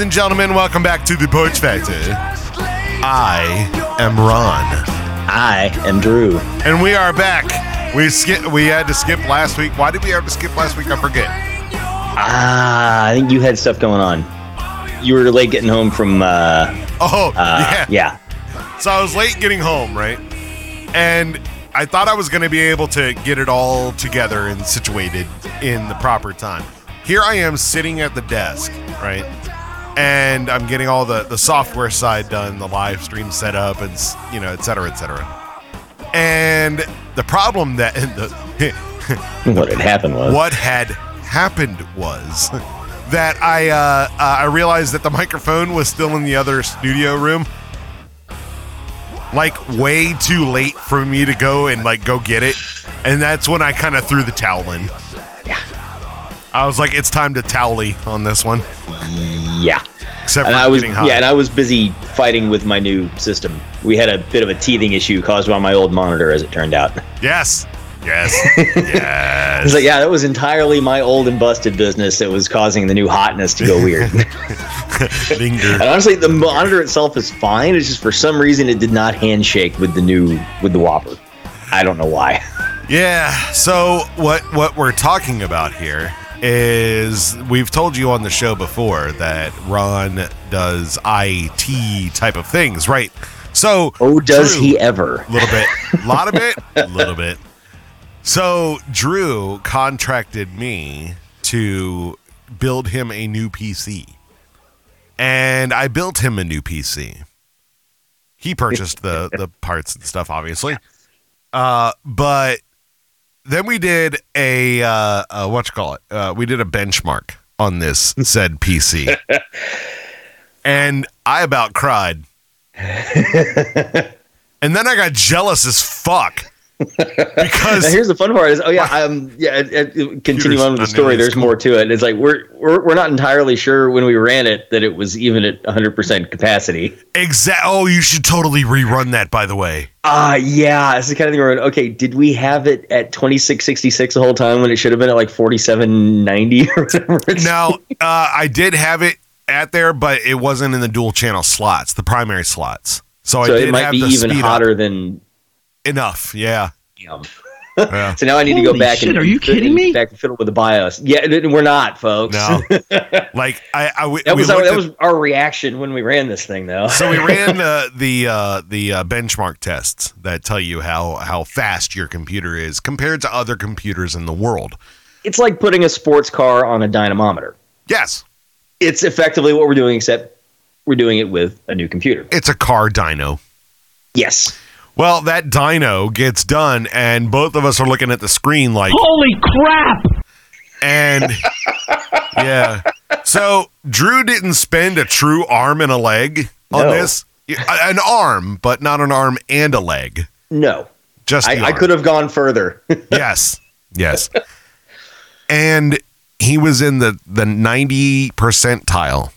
ladies and gentlemen. Welcome back to the Porch Factor. I am Ron, I am Drew. and we are back. We skip. We had to skip last week. Why did we have to skip last week? I forget. Ah, I think you had stuff going on. You were late getting home from, uh, Oh, uh yeah. yeah. So I was late getting home, right? And I thought I was going to be able to get it all together and situated in the proper time. Here I am sitting at the desk, right? And I'm getting all the, the software side done, the live stream set up, and, you know, et cetera, et cetera. And the problem that, the, What had happened was. what had happened was that I uh, uh, I realized that the microphone was still in the other studio room. Like way too late for me to go and like go get it, and that's when I kind of threw the towel in. I was like, it's time to towelly on this one. Yeah. Except And for I was, hot. yeah, and I was busy fighting with my new system. We had a bit of a teething issue caused by my old monitor, as it turned out. yes, yes, yes. It's like, yeah, that was entirely my old and busted business that was causing the new hotness to go weird. and honestly, the monitor itself is fine. It's just for some reason it did not handshake with the new with the Whopper. I don't know why. Yeah. So what what we're talking about here is we've told you on the show before that Ron does IT type of things, right? So Oh, does Drew- he ever? A little bit, a lot of it, a little bit. So Drew contracted me to build him a new PC, and I built him a new PC. He purchased the the parts and stuff, obviously. Uh, but then we did a uh, uh what you call it? Uh, we did a benchmark on this said PC, and I about cried. and then I got jealous as fuck Now, because here's the fun part: is oh yeah, um, yeah. It, it- continue on with the story. There's cool. more to it. and It's like we're we're we're not entirely sure when we ran it that it was even at 100 percent capacity. exact. Oh, you should totally rerun that. By the way, Ah, yeah. It's the kind of thing where okay, did we have it at 2666 the whole time when it should have been at like 4790 or whatever? Now uh, I did have it at there, but it wasn't in the dual channel slots, the primary slots. So, so it might have be the even speed up hotter than. Enough. Yeah. Damn. Yeah. So now I need to go back shit, and are you fit- kidding me? Back and fiddle with the BIOS. Yeah, we're not, folks. No. like I, I we, that we was our, looked that at- was our reaction when we ran this thing, though. so we ran the the uh, the uh, benchmark tests that tell you how how fast your computer is compared to other computers in the world. it's like putting a sports car on a dynamometer. Yes, It's effectively what we're doing, except we're doing it with a new computer. it's a car dyno. Yes. Well, that dyno gets done, and both of us are looking at the screen like, Holy crap! and yeah. So Drew didn't spend a true arm and a leg on No. this. An arm, but not an arm and a leg. No. Just I, I could have gone further. yes, yes. And he was in the the ninety percentile.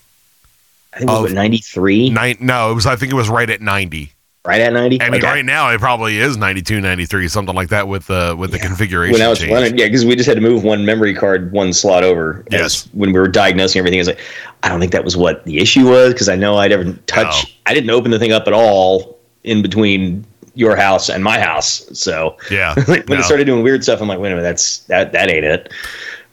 I think it was 93? Nine, no, it was. I think it was right at ninety. Right at 90? I mean, Okay. right now it probably is 92, 93, something like that with the with the configuration When I was running, yeah, because we just had to move one memory card one slot over. Yes. When we were diagnosing everything, I was like, I don't think that was what the issue was because I know I'd never touch. No. I didn't open the thing up at all in between your house and my house. So Yeah. like, when no. it started doing weird stuff, I'm like, wait a minute, that's that that ain't it.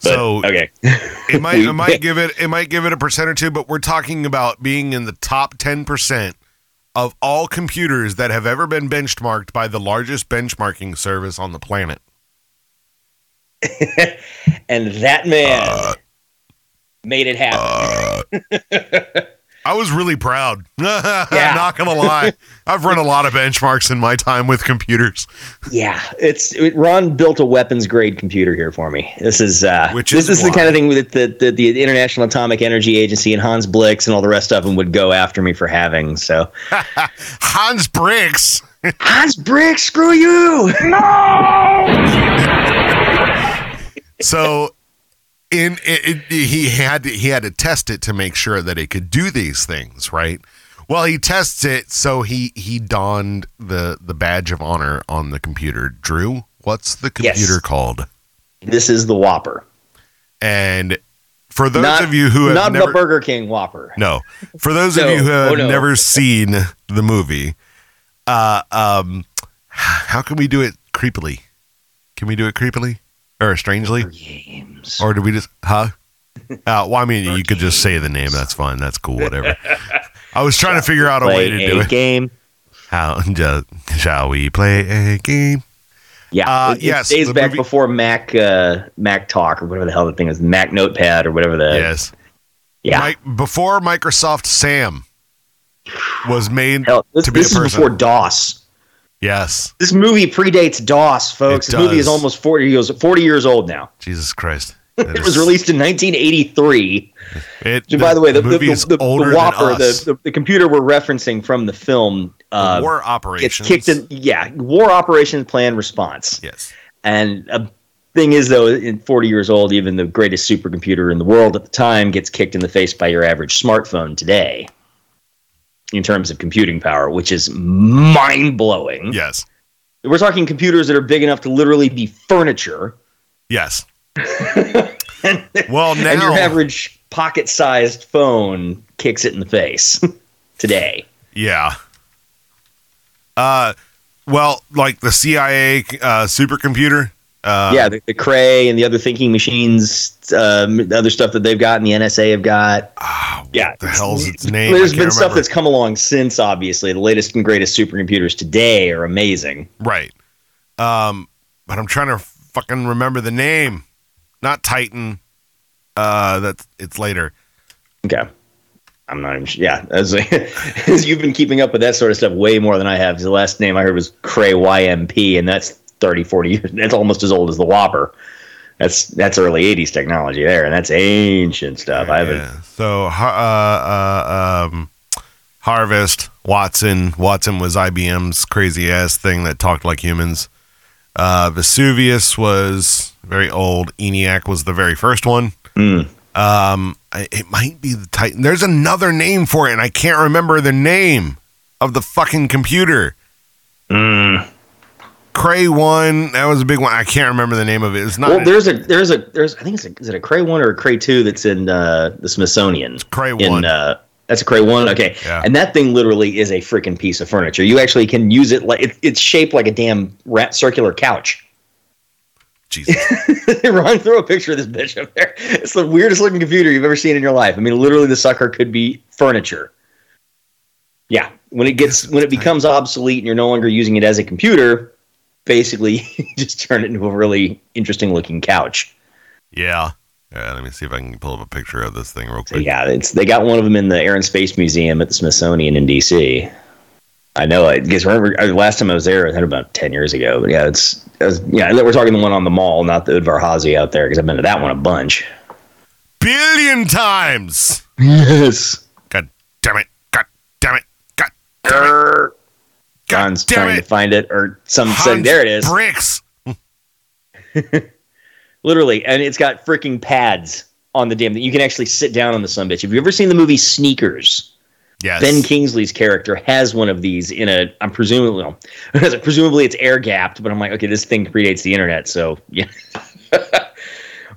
But, So- okay, it might it might give it it might give it a percent or two, but we're talking about being in the top ten percent of all computers that have ever been benchmarked by the largest benchmarking service on the planet. and that man Uh, made it happen. I was really proud. I'm not gonna lie. I've run a lot of benchmarks in my time with computers. yeah, it's it, Ron built a weapons grade computer here for me. This is uh, Which this, is this is the kind of thing that the, the the International Atomic Energy Agency and Hans Blix and all the rest of them would go after me for having. So Hans Briggs. Hans Blix, screw you! No. so in it, it, he had to, he had to test it to make sure that it could do these things, right? Well, he tests it, so he he donned the the badge of honor on the computer. Drew, what's the Yes. computer called? This is the Whopper. And for those not, of you who have not never the Burger King Whopper. no, for those of you who have Oh, no. never seen the movie, uh, um, how can we do it creepily? Can we do it creepily or strangely, Games. or do we just huh? Uh, well, I mean, you could just say the name. That's fine. That's cool. Whatever. I was trying to figure out a way to do a it. game. How just, shall we play a game? Yeah, Uh, it, it yes, days the back movie- before Mac uh, Mac Talk or whatever the hell the thing is, Mac Notepad or whatever the yes. yeah. Mi- before Microsoft Sam was made Hell, this, to be this a is person. before DOS. Yes. This movie predates DOS, folks. It This movie is almost forty years forty years old now. Jesus Christ. It is- was released in 1983. It, So by the way, the, movie the, the, older the Whopper, than us. the, computer we're referencing from the film, uh, war gets operations. kicked in. Yeah, War Operations Plan Response. Yes. And a thing is, though, in 40 years old, even the greatest supercomputer in the world at the time gets kicked in the face by your average smartphone today in terms of computing power, which is mind blowing. Yes. We're talking computers that are big enough to literally be furniture. Yes. well, now and your average pocket sized phone kicks it in the face today. Yeah. Uh, well, like the CIA uh, supercomputer. Uh, yeah, the, the Cray and the other thinking machines, um, the other stuff that they've got and the NSA have got. ah, Yeah, the hell's its name? There's been can't stuff that's come along since, obviously. The latest and greatest supercomputers today are amazing. right. Um, but I'm trying to fucking remember the name. Not Titan. Uh, that's it's later. Okay. I'm not even sure. Yeah, as, as you've been keeping up with that sort of stuff way more than I have. The last name I heard was Cray YMP, and that's 30, 40 years. That's almost as old as the Whopper. That's that's early 80s technology there, and that's ancient stuff. I haven't. Yeah. So, uh, uh, um, Harvest, Watson. Watson was IBM's crazy ass thing that talked like humans. Uh, Vesuvius was very old. ENIAC was the very first one. Mm. Um, it might be the Titan. There's another name for it, and I can't remember the name of the fucking computer. Mm. Cray one, that was a big one. I can't remember the name of it. It's not Well, there's a there's a there's I think it's a, is it a Cray one or a Cray two that's in uh, the Smithsonian. Cray in one. uh, that's a Cray one. Okay, Yeah. and that thing literally is a freaking piece of furniture. You actually can use it like it, it's shaped like a damn rat circular couch. Jesus. Ron, throw a picture of this bitch up there. It's the weirdest looking computer you've ever seen in your life. I mean, literally, the sucker could be furniture. Yeah, when it gets when it becomes obsolete and you're no longer using it as a computer, basically, just turn it into a really interesting looking couch. yeah. Yeah. Let me see if I can pull up a picture of this thing real So quick. yeah, it's they got one of them in the Air and Space Museum at the Smithsonian in D.C. I know it because remember uh, last time I was there, I think about ten years ago. But yeah, it's it was, yeah. We're talking the one on the mall, not the Udvar Hazy out there, because I've been to that one a bunch. Billion times. Yes. God damn it. God damn it. God damn it. John's John's trying to find it, or some Hans there it is, Bricks. literally, and it's got freaking pads on the damn. That you can actually sit down on the sun bitch. Have you ever seen the movie Sneakers? Yes. Ben Kingsley's character has one of these in a. I'm presumably, well, presumably it's air gapped, but I'm like, okay, this thing predates the internet, so yeah.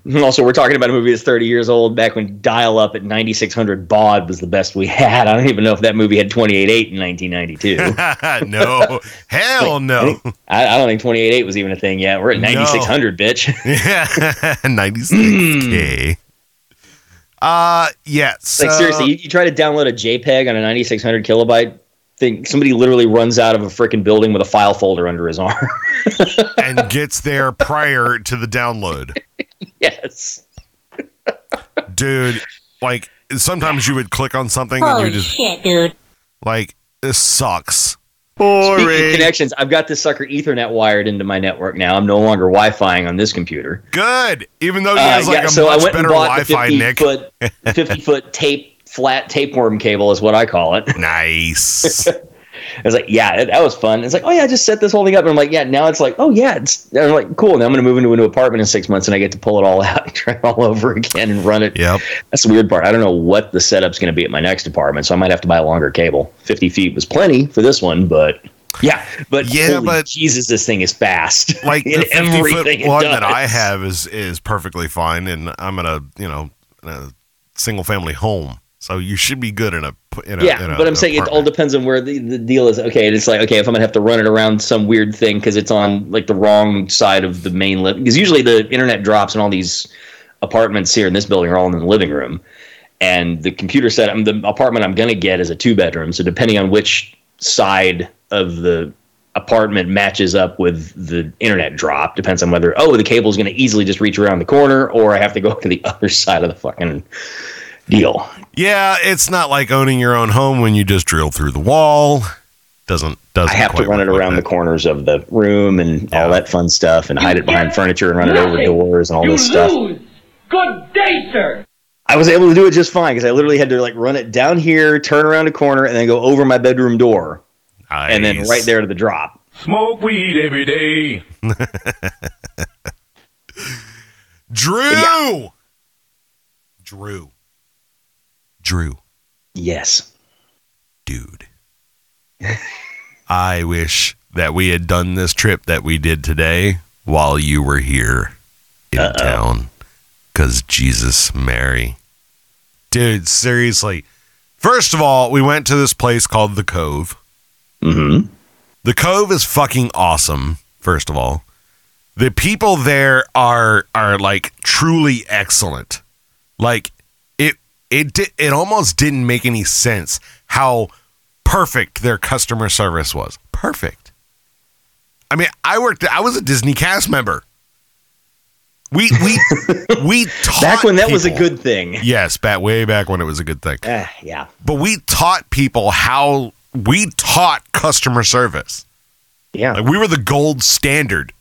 Also, we're talking about a movie that's 30 years old. Back when dial-up at 9600 baud was the best we had. I don't even know if that movie had 28.8 in 1992. no. Hell no. I, I don't think 28.8 was even a thing yet. We're at No. 9600, bitch. Yeah. 96K. Uh, yeah. So, like seriously, you, you try to download a JPEG on a 9600 kilobyte thing. Somebody literally runs out of a freaking building with a file folder under his arm. and gets there prior to the download. yes. Dude, like, sometimes you would click on something and you just, shit, dude. like, this sucks. Speaking of connections, I've got this sucker Ethernet wired into my network now. I'm no longer Wi-Fiing on this computer. Good. Even though he Uh, has like yeah, a so I much went and better bought Wi-Fi, 50 NIC. foot, 50 foot tape, flat tapeworm cable is what I call it. Nice. I was like, yeah, that was fun. It's like, oh yeah, I just set this whole thing up. And I'm like, yeah, now it's like, oh yeah, it's and I'm like, cool. Now I'm gonna move into a new apartment in six months and I get to pull it all out and try it all over again and run it. Yep. That's the weird part. I don't know what the setup's gonna be at my next apartment, so I might have to buy a longer cable. Fifty feet was plenty for this one, but yeah, but Yeah, but- Jesus, this thing is fast. Like in the 50 everything foot one that I have is is perfectly fine, and I'm in a you know in a single family home, so you should be good in a in a, Yeah, in a but I'm saying it all depends on where the, the deal is. Okay, and it's like okay, if I'm gonna have to run it around some weird thing because it's on like the wrong side of the main living, because usually the internet drops in all these apartments here in this building are all in the living room, and the computer set um, the apartment I'm gonna get is a two bedroom. So depending on which side of the apartment matches up with the internet drop depends on whether oh the cable's going to easily just reach around the corner or I have to go to the other side of the fucking deal. Yeah, it's not like owning your own home when you just drill through the wall. Doesn't doesn't. I have to run it work like around the corners of the room and Yeah. all that fun stuff, and hide it behind furniture and run it over doors and all you this stuff. lose. Good day, sir. I was able to do it just fine because I literally had to like run it down here, turn around a corner, and then go over my bedroom door, and then right there to the drop. Smoke weed every day. Drew. Drew. Drew, Yes. dude. I wish that we had done this trip that we did today while you were here in town. Cause Jesus, Mary. Dude, seriously. First of all, we went to this place called The Cove. Mm-hmm. The Cove is fucking awesome, first of all. The people there are are like truly excellent. Like it di- it almost didn't make any sense how perfect their customer service was. Perfect. I mean, I worked I was a Disney cast member. We we we taught Back when that was a good thing. Yes, back way back when it was a good thing Ah, yeah. but we taught people how we taught customer service. Yeah. Like we were the gold standard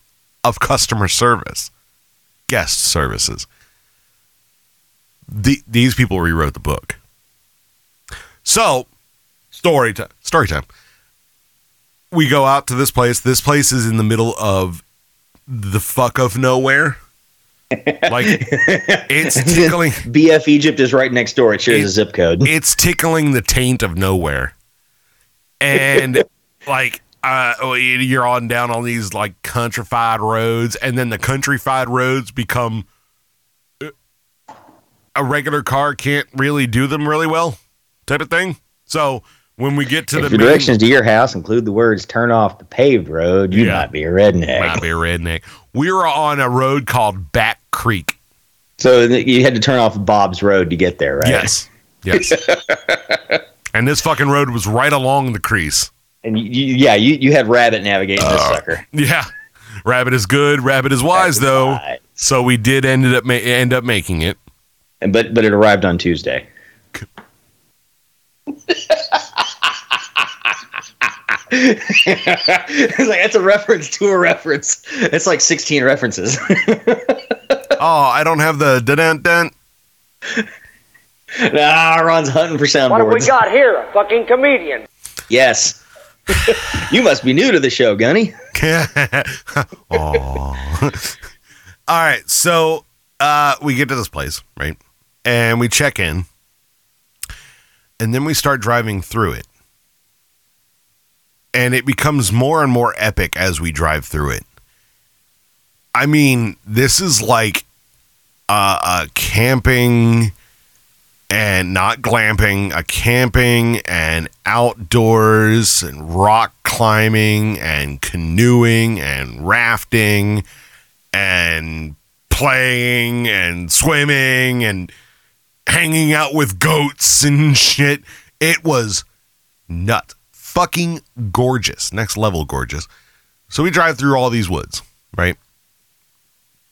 of customer service, guest services. The, these people rewrote the book. So, story time. Story time. We go out to this place. This place is in the middle of the fuck of nowhere. Like it's tickling BF Egypt is right next door. It shares a zip code. it's tickling the taint of nowhere. And like uh you're on down on these like countrified roads and then the countrified roads become a regular car can't really do them really well type of thing. So when we get to if the your main- directions to your house include the words "turn off the paved road," you Yeah. might be a redneck. might be a redneck. We were on a road called Back Creek. So you had to turn off Bob's Road to get there, right? Yes. Yes. and this fucking road was right along the crease. And you, yeah, you, you had Rabbit navigating this Uh, sucker. Yeah. Rabbit is good. Rabbit is wise, though. Right. So we did ended up ma- end up making it. And but but it arrived on Tuesday. it's like that's a reference to a reference. It's like sixteen references. Oh, I don't have the dun dun. ah, Ron's hunting for soundboards. What have we got here? A fucking comedian. Yes. you must be new to the show, Gunny. Aw. All right, so uh, we get to this place, right? And we check in, and then we start driving through it, and it becomes more and more epic as we drive through it. I mean, this is like a camping and not glamping, a camping and outdoors and rock climbing and canoeing and rafting and playing and swimming and hanging out with goats and shit. It was nut fucking gorgeous, next level gorgeous. So we drive through all these woods, right?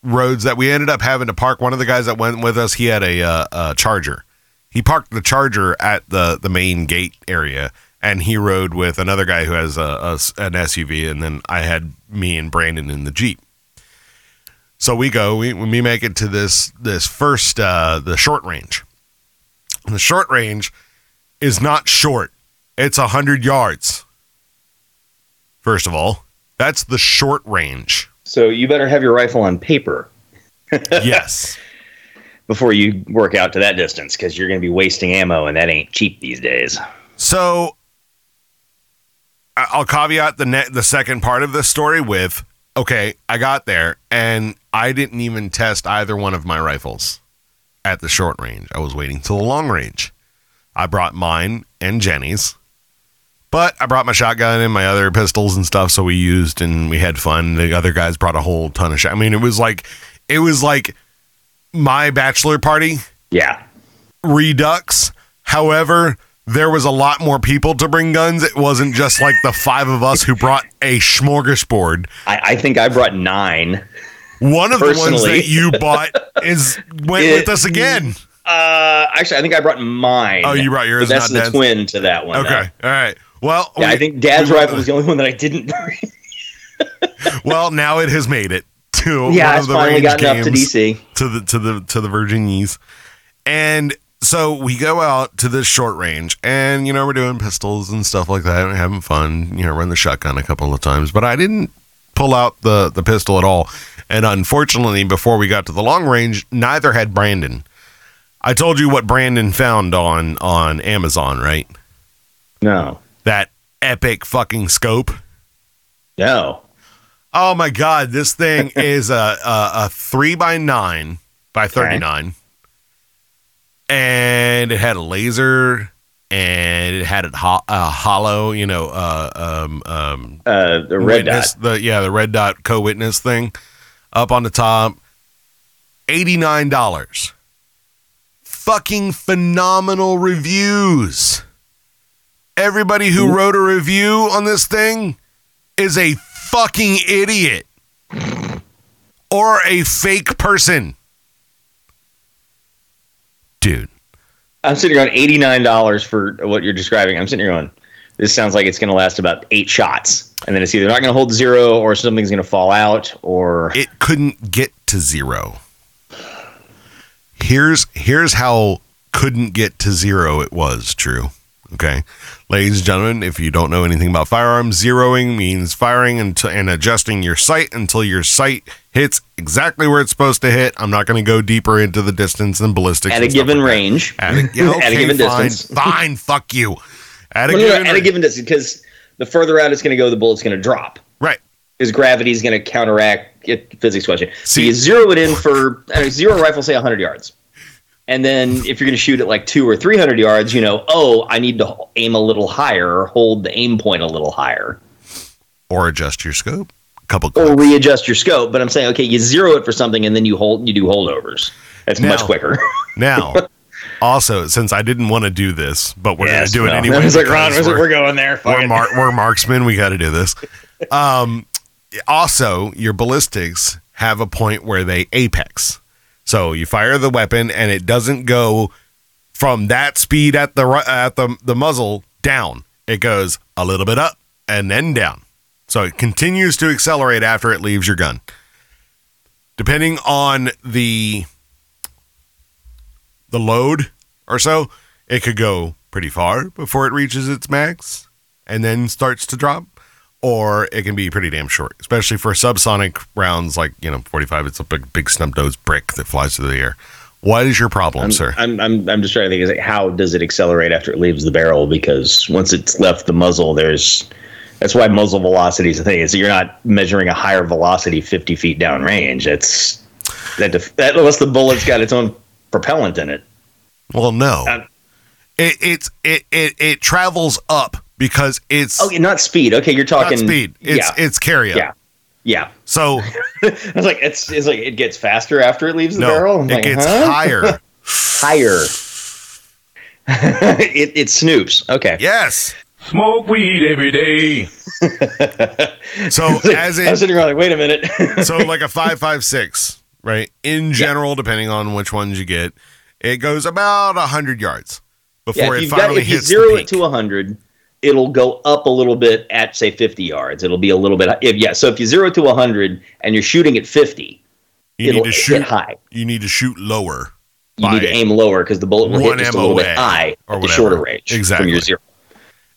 Roads that we ended up having to park. One of the guys that went with us, he had a, uh, a charger. He parked the charger at the the main gate area, and he rode with another guy who has a, a an SUV, and then I had me and Brandon in the Jeep. So we go, we we make it to this this first uh, the short range. And the short range is not short; it's a hundred yards. First of all, that's the short range. So you better have your rifle on paper yes. before you work out to that distance because you're going to be wasting ammo, and that ain't cheap these days. So I'll caveat the ne- the second part of this story with okay, I got there and I didn't even test either one of my rifles at the short range. I was waiting till the long range. I brought mine and Jenny's. But I brought my shotgun and my other pistols and stuff, so we used and we had fun. The other guys brought a whole ton of shit. I mean, it was like it was like my bachelor party Yeah. redux. However, there was a lot more people to bring guns. It wasn't just like the five of us who brought a smorgasbord. I, I think I brought nine. One of the ones that you bought is went It- with us again. Uh, actually, I think I brought mine. Oh, you brought yours, that's the Dad's? twin to that one. Okay, all right. Well. Yeah, we- I think Dad's we- rifle was the only one that I didn't bring. Well, now it has made it to yeah, one of the finally range gotten up to games. DC. to the to the to the Virginies. And so we go out to this short range and you know we're doing pistols and stuff like that and having fun, you know, run the shotgun a couple of times, but I didn't pull out the the pistol at all. And unfortunately, before we got to the long range, neither had Brandon. I told you what Brandon found on on Amazon, right? No, That epic fucking scope. no. Oh my god, this thing is a a, a three by nine by thirty nine, and it had a laser, and it had a, ho- a hollow, you know, uh, um, um, Uh, the red witness, dot. the yeah, the red dot co-witness thing up on the top, eighty nine dollars. Fucking phenomenal reviews. Everybody who wrote a review on this thing is a fucking idiot or a fake person. Dude, I'm sitting here on eighty nine dollars for what you're describing. I'm sitting here on. This sounds like it's going to last about eight shots, and then it's either not going to hold zero, or something's going to fall out, or it couldn't get to zero. Here's here's how couldn't get to zero it was true. Okay. Ladies and gentlemen, if you don't know anything about firearms, zeroing means firing until, and adjusting your sight until your sight hits exactly where it's supposed to hit. I'm not going to go deeper into the distance and ballistics. at a given like range, At a, yeah, at a given fine, distance. Fine, fuck you. At a no, given at a given distance, because the further out it's going to go, the bullet's going to drop. Right. Because gravity is going to counteract it, physics question. So See- you zero it in for I mean, zero rifle, say 100 yards. And then if you're going to shoot at like two or 300 yards, you know, oh, I need to aim a little higher or hold the aim point a little higher Or adjust your scope. A couple or clicks. readjust your scope. But I'm saying, okay, you zero it for something and then you hold, you do holdovers. That's much quicker. Now, also, since I didn't want to do this, but we're Yes, going to do it anyway. I like, Ron, because I like, we're- we're going there. Fuck we're, mar- we're marksmen. We got to do this. Um, also, your ballistics have a point where they apex. So you fire the weapon, and it doesn't go from that speed at the at the the muzzle down. It goes a little bit up and then down. So it continues to accelerate after it leaves your gun. Depending on the the load or so, it could go pretty far before it reaches its max and then starts to drop, or it can be pretty damn short, especially for subsonic rounds like, you know, 45. It's a big, big snub nosed brick that flies through the air. What is your problem, I'm, sir? I'm, I'm, I'm just trying to think, is like, how does it accelerate after it leaves the barrel? Because once it's left the muzzle, there's that's why muzzle velocity is a thing. Is you're not measuring a higher velocity 50 feet down range. That's that, def- that unless the bullet's got its own propellant in it. well, no. Um, it, it's it, it it travels up because it's Oh, not speed. Okay, you're not talking speed. It's yeah, it's carry up. yeah, yeah. So I was like, it's, it's like it gets faster after it leaves the no, barrel. I'm it like, gets huh? higher. higher. it, it snoops. Okay. yes. Smoke weed every day. So as I was sitting around like, wait a minute. so like a five five six, right? In general, depending on which ones you get, it goes about hundred yards before if, it you've got, finally if you hits zero it to 100, it'll go up a little bit at, say, 50 yards. It'll be a little bit. If, yeah, so if you zero to 100 and you're shooting at 50, you it'll need to shoot high. You need to shoot lower. You need to aim lower because the bullet will hit just a little bit high or at the shorter range Exactly. from your zero.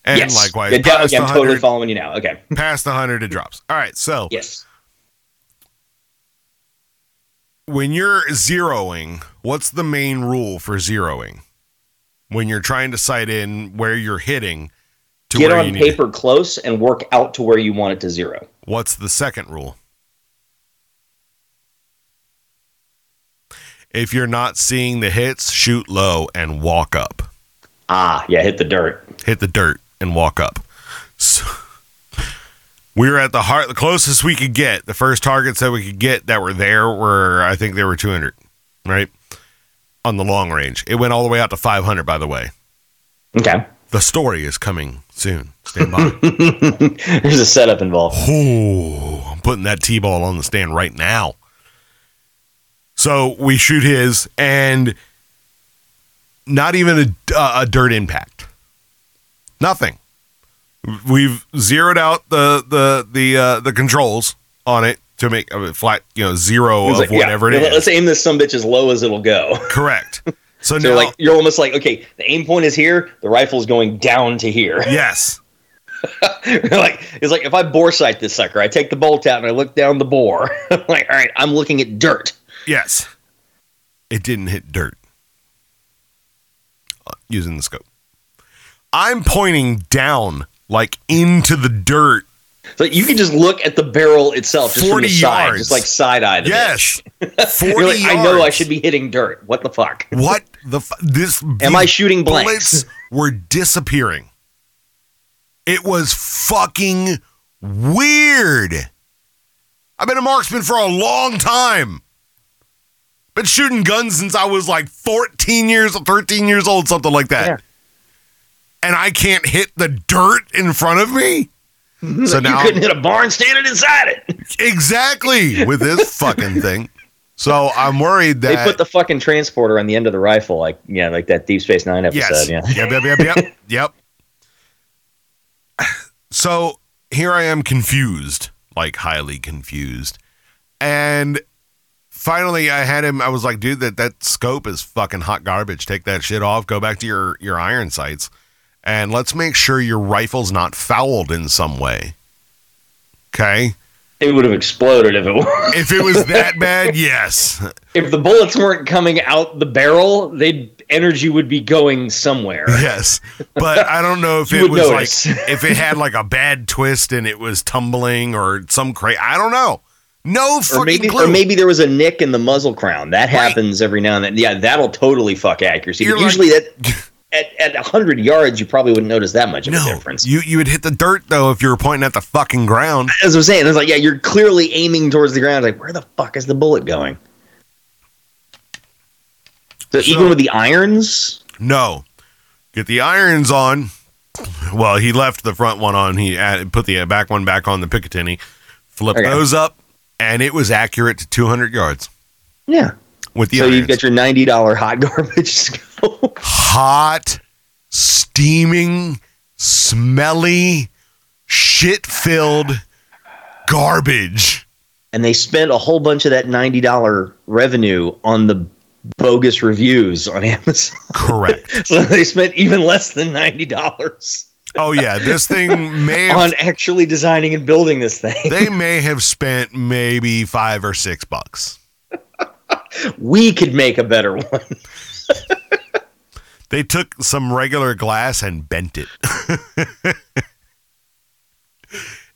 And yes. likewise, Yeah, I'm totally following you now. Okay. past the 100 it drops. All right, so Yes. When you're zeroing, what's the main rule for zeroing? When you're trying to sight in where you're hitting to Get where on you need to- paper close and work out to where you want it to zero. What's the second rule? If you're not seeing the hits, shoot low and walk up. Ah, yeah, hit the dirt. Hit the dirt and walk up. So, we were at the heart, the closest we could get. The first targets that we could get that were there were, I think they were 200, right? On the long range. It went all the way out to 500, by the way. Okay. The story is coming soon. Stand by. There's a setup involved. Oh, I'm putting that T ball on the stand right now. So we shoot his, and not even a, uh, a dirt impact. Nothing. We've zeroed out the the the uh, the controls on it to make a flat, you know, zero It's of like, yeah, whatever it is. Let's aim this some bitch as low as it'll go. Correct. So, So now, like you're almost like, okay, the aim point is here, the rifle is going down to here. yes, like it's like if I bore sight this sucker, I take the bolt out and I look down the bore. I'm like, all right, I'm looking at dirt. yes, it didn't hit dirt uh, using the scope. I'm pointing down, like into the dirt. So you can just look at the barrel itself, just from 40 the side, yards. just like side eye. Yes, forty You're like, yards. I know I should be hitting dirt. What the fuck? What the f- this? Am I shooting blanks? Bullets were disappearing. It was fucking weird. I've been a marksman for a long time. Been shooting guns since I was like 14 years or 13 years old, something like that. Yeah. And I can't hit the dirt in front of me? Mm-hmm. So you now couldn't hit a barn standing inside it. exactly with this fucking thing. So I'm worried that They put the fucking transporter on the end of the rifle, like yeah, like that Deep Space Nine episode. Yes. Yeah. Yep, yep, yep, yep. yep. So here I am confused, like highly confused. And finally I had him I was like, dude, that, that scope is fucking hot garbage. Take that shit off, go back to your, your iron sights, and let's make sure your rifle's not fouled in some way. Okay. It would have exploded if it were. If it was that bad, yes. if the bullets weren't coming out the barrel, they'd energy would be going somewhere. Yes, but I don't know if it was notice. like if it had like a bad twist and it was tumbling or some crazy. I don't know. No fucking Or maybe, clue. or maybe there was a nick in the muzzle crown. That Right. happens every now and then. Yeah, that'll totally fuck accuracy. Like- usually, that at at hundred yards, you probably wouldn't notice that much of a no, difference. you you would hit the dirt though if you were pointing at the fucking ground. As I was saying, it's like yeah, you're clearly aiming towards the ground. Like where the fuck is the bullet going? So, So- even with the irons, No, get the irons on. Well, he left the front one on. He added, put the uh, back one back on the Picatinny, flipped Okay. those up, and it was accurate to 200 yards yeah. with the So irons. you've got your ninety dollar hot garbage. Hot, steaming, smelly, shit filled garbage. and they spent a whole bunch of that ninety dollar revenue on the bogus reviews on Amazon. Correct. so they spent even less than ninety dollars Oh yeah, this thing may have, on actually designing and building this thing. they may have spent maybe five or six bucks. we could make a better one. They took some regular glass and bent it.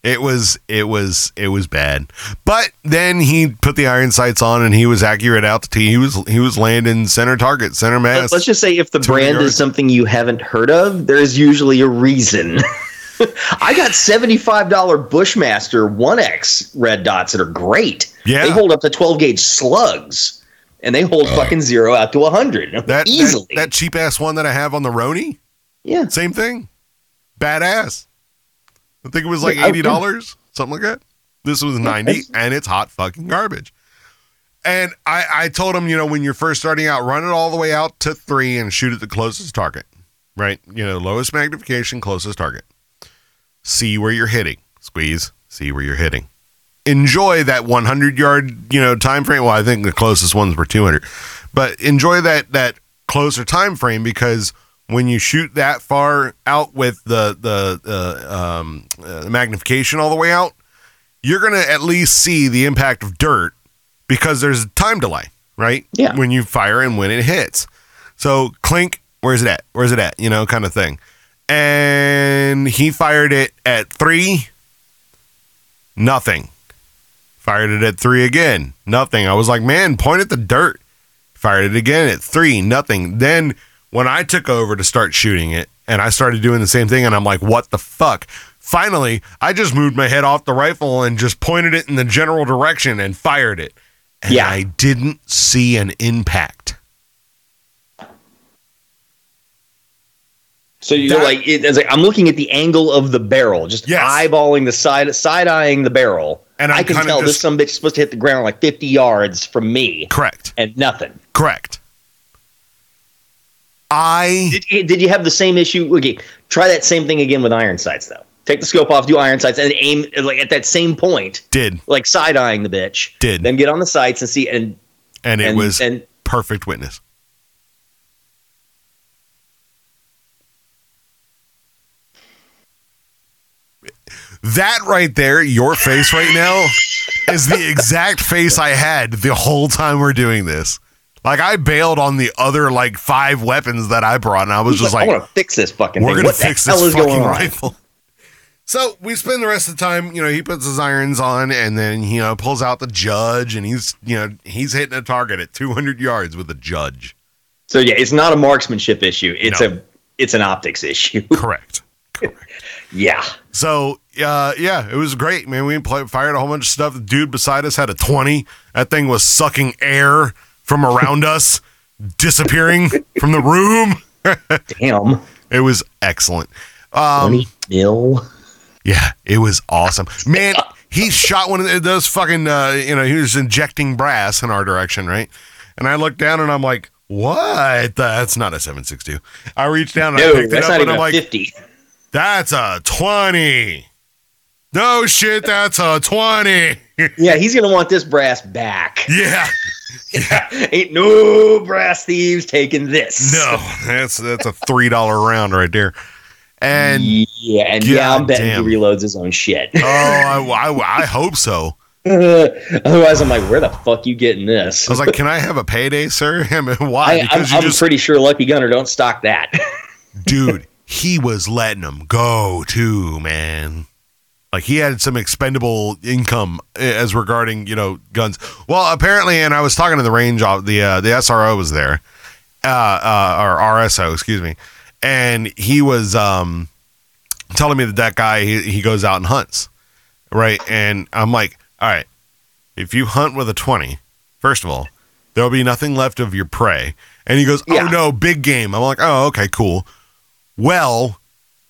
it was it was it was bad. But then he put the iron sights on and he was accurate out the tee. He was he was landing center target, center mass. Let's just say if the brand yards. is something you haven't heard of, there's usually a reason. I got $75 Bushmaster 1X red dots that are great. Yeah. They hold up to 12 gauge slugs and they hold oh. fucking zero out to 100 that, easily. that that cheap ass one that I have on the Roni, yeah. same thing. Badass. I think it was like Yeah, I- eighty dollars, something like that. This was ninety, and it's hot fucking garbage. And I, I told him, you know, when you're first starting out, run it all the way out to three and shoot at the closest target. Right? You know, lowest magnification, closest target. See where you're hitting. Squeeze. See where you're hitting. Enjoy that 100 yard, you know, time frame. Well, I think the closest ones were 200, but enjoy that that closer time frame because when you shoot that far out with the the uh, um, uh, magnification all the way out, you're gonna at least see the impact of dirt because there's a time delay, right? Yeah. When you fire and when it hits. So clink, where's it at? Where's it at? You know, kind of thing. And he fired it at three. Nothing. Fired it at three again. Nothing. I was like, man, point at the dirt. Fired it again at three. Nothing. Then when I took over to start shooting it and I started doing the same thing, and I'm like, what the fuck? Finally, I just moved my head off the rifle and just pointed it in the general direction and fired it. And Yeah. I didn't see an impact. So you're That- like, it, like I'm looking at the angle of the barrel, just Yes. eyeballing the side, side eyeing the barrel, And I'm I can tell this some bitch supposed to hit the ground like 50 yards from me, Correct. and nothing. Correct. I Did, you- did you have the same issue? Okay, try that same thing again with iron sights, though. Take the scope off, do iron sights, and aim like at that same point, did, like side eyeing the bitch. Did. then get on the sights and see, and and it and, was and perfect witness. That right there, your face right now, is the exact face I had the whole time we're doing this. Like I bailed on the other like five weapons that I brought, and I was just I like, want to fix this fucking we're thing. gonna what fix this fucking rifle. So we spend the rest of the time, you know, he puts his irons on and then you know pulls out the judge and he's you know he's hitting a target at 200 yards with a judge. So yeah, it's not a marksmanship issue. It's No. a it's an optics issue. Correct. Correct. yeah. So uh, yeah, it was great, man. We play, fired a whole bunch of stuff. The dude beside us had a 20. That thing was sucking air from around us, disappearing from the room. Damn. It was excellent. Um, 20 mil. Yeah, it was awesome. Man, he shot one of those fucking, uh, you know, he was injecting brass in our direction, right? And I looked down and I'm like, what? That's not a 762. I reached down and I picked it up and I'm a like, 50. that's a 20. No shit, that's a 20. Yeah, he's gonna want this brass back. yeah. Ain't no brass thieves taking this. No, that's that's a $3 round right there. And Yeah, and yeah, I'm betting damn. he reloads his own shit. oh, I, I, I hope so. Otherwise, I'm like, where the fuck you getting this? I was like, can I have a payday, sir? I mean, why? I, I'm, because you I'm just pretty sure Lucky Gunner don't stock that. dude, he was letting them go too, man. Like he had some expendable income as regarding you know guns. Well, apparently, and I was talking to the range of the uh, the SRO was there, uh, uh, or RSO, excuse me, and he was um telling me that that guy he, he goes out and hunts, right? And I'm like, all right, if you hunt with a twenty, first of all, there'll be nothing left of your prey. And he goes, oh Yeah. no, big game. I'm like, oh okay, cool. Well,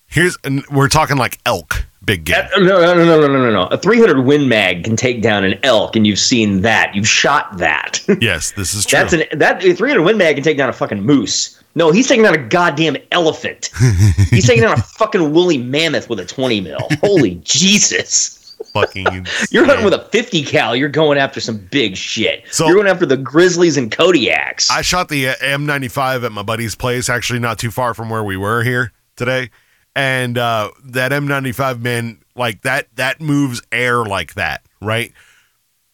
here's we're talking like elk, big game. no, no, no, no, no, no, no. A 300 Win Mag can take down an elk, and you've seen that. You've shot that. yes, this is true. That's an that a 300 Win Mag can take down a fucking moose. No, he's taking down a goddamn elephant. he's taking down a fucking woolly mammoth with a 20 mil. Holy Jesus. fucking. You're hunting with a 50 cal. You're going after some big shit. So- you're going after the Grizzlies and Kodiaks. I shot the uh, M95 at my buddy's place, actually not too far from where we were here today. And uh, that M95 man, like that, that moves air like that, right?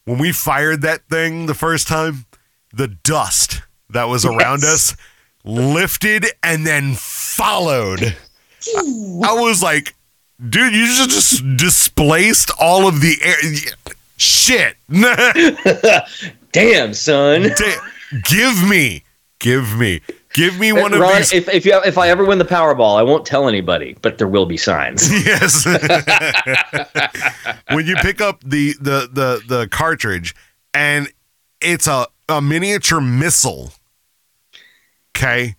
When we fired that thing the first time, the dust that was around Yes. us lifted and then followed. I, I was like, dude, you just, just displaced all of the air. Shit. Damn, son. Da- give me, give me, give me one of Ron, these. if if, you, if I ever win the Powerball, I won't tell anybody, but there will be signs. yes. when you pick up the the the the cartridge, and it's a a miniature missile. Okay.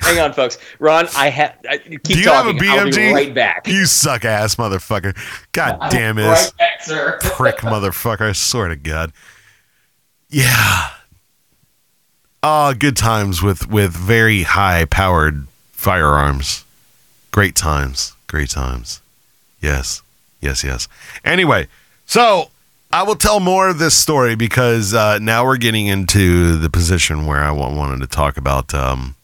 Hang on, folks. Ron, I have. Keep Do you talking. have a I'll be BMG? right back. You suck ass motherfucker. God damn it. Right back, sir. prick motherfucker. I swear to God. Yeah. Ah, good times with with very high powered firearms. Great times. Great times. Yes. Yes, yes. Anyway, so I will tell more of this story because uh, now we're getting into the position where I wanted to talk about um,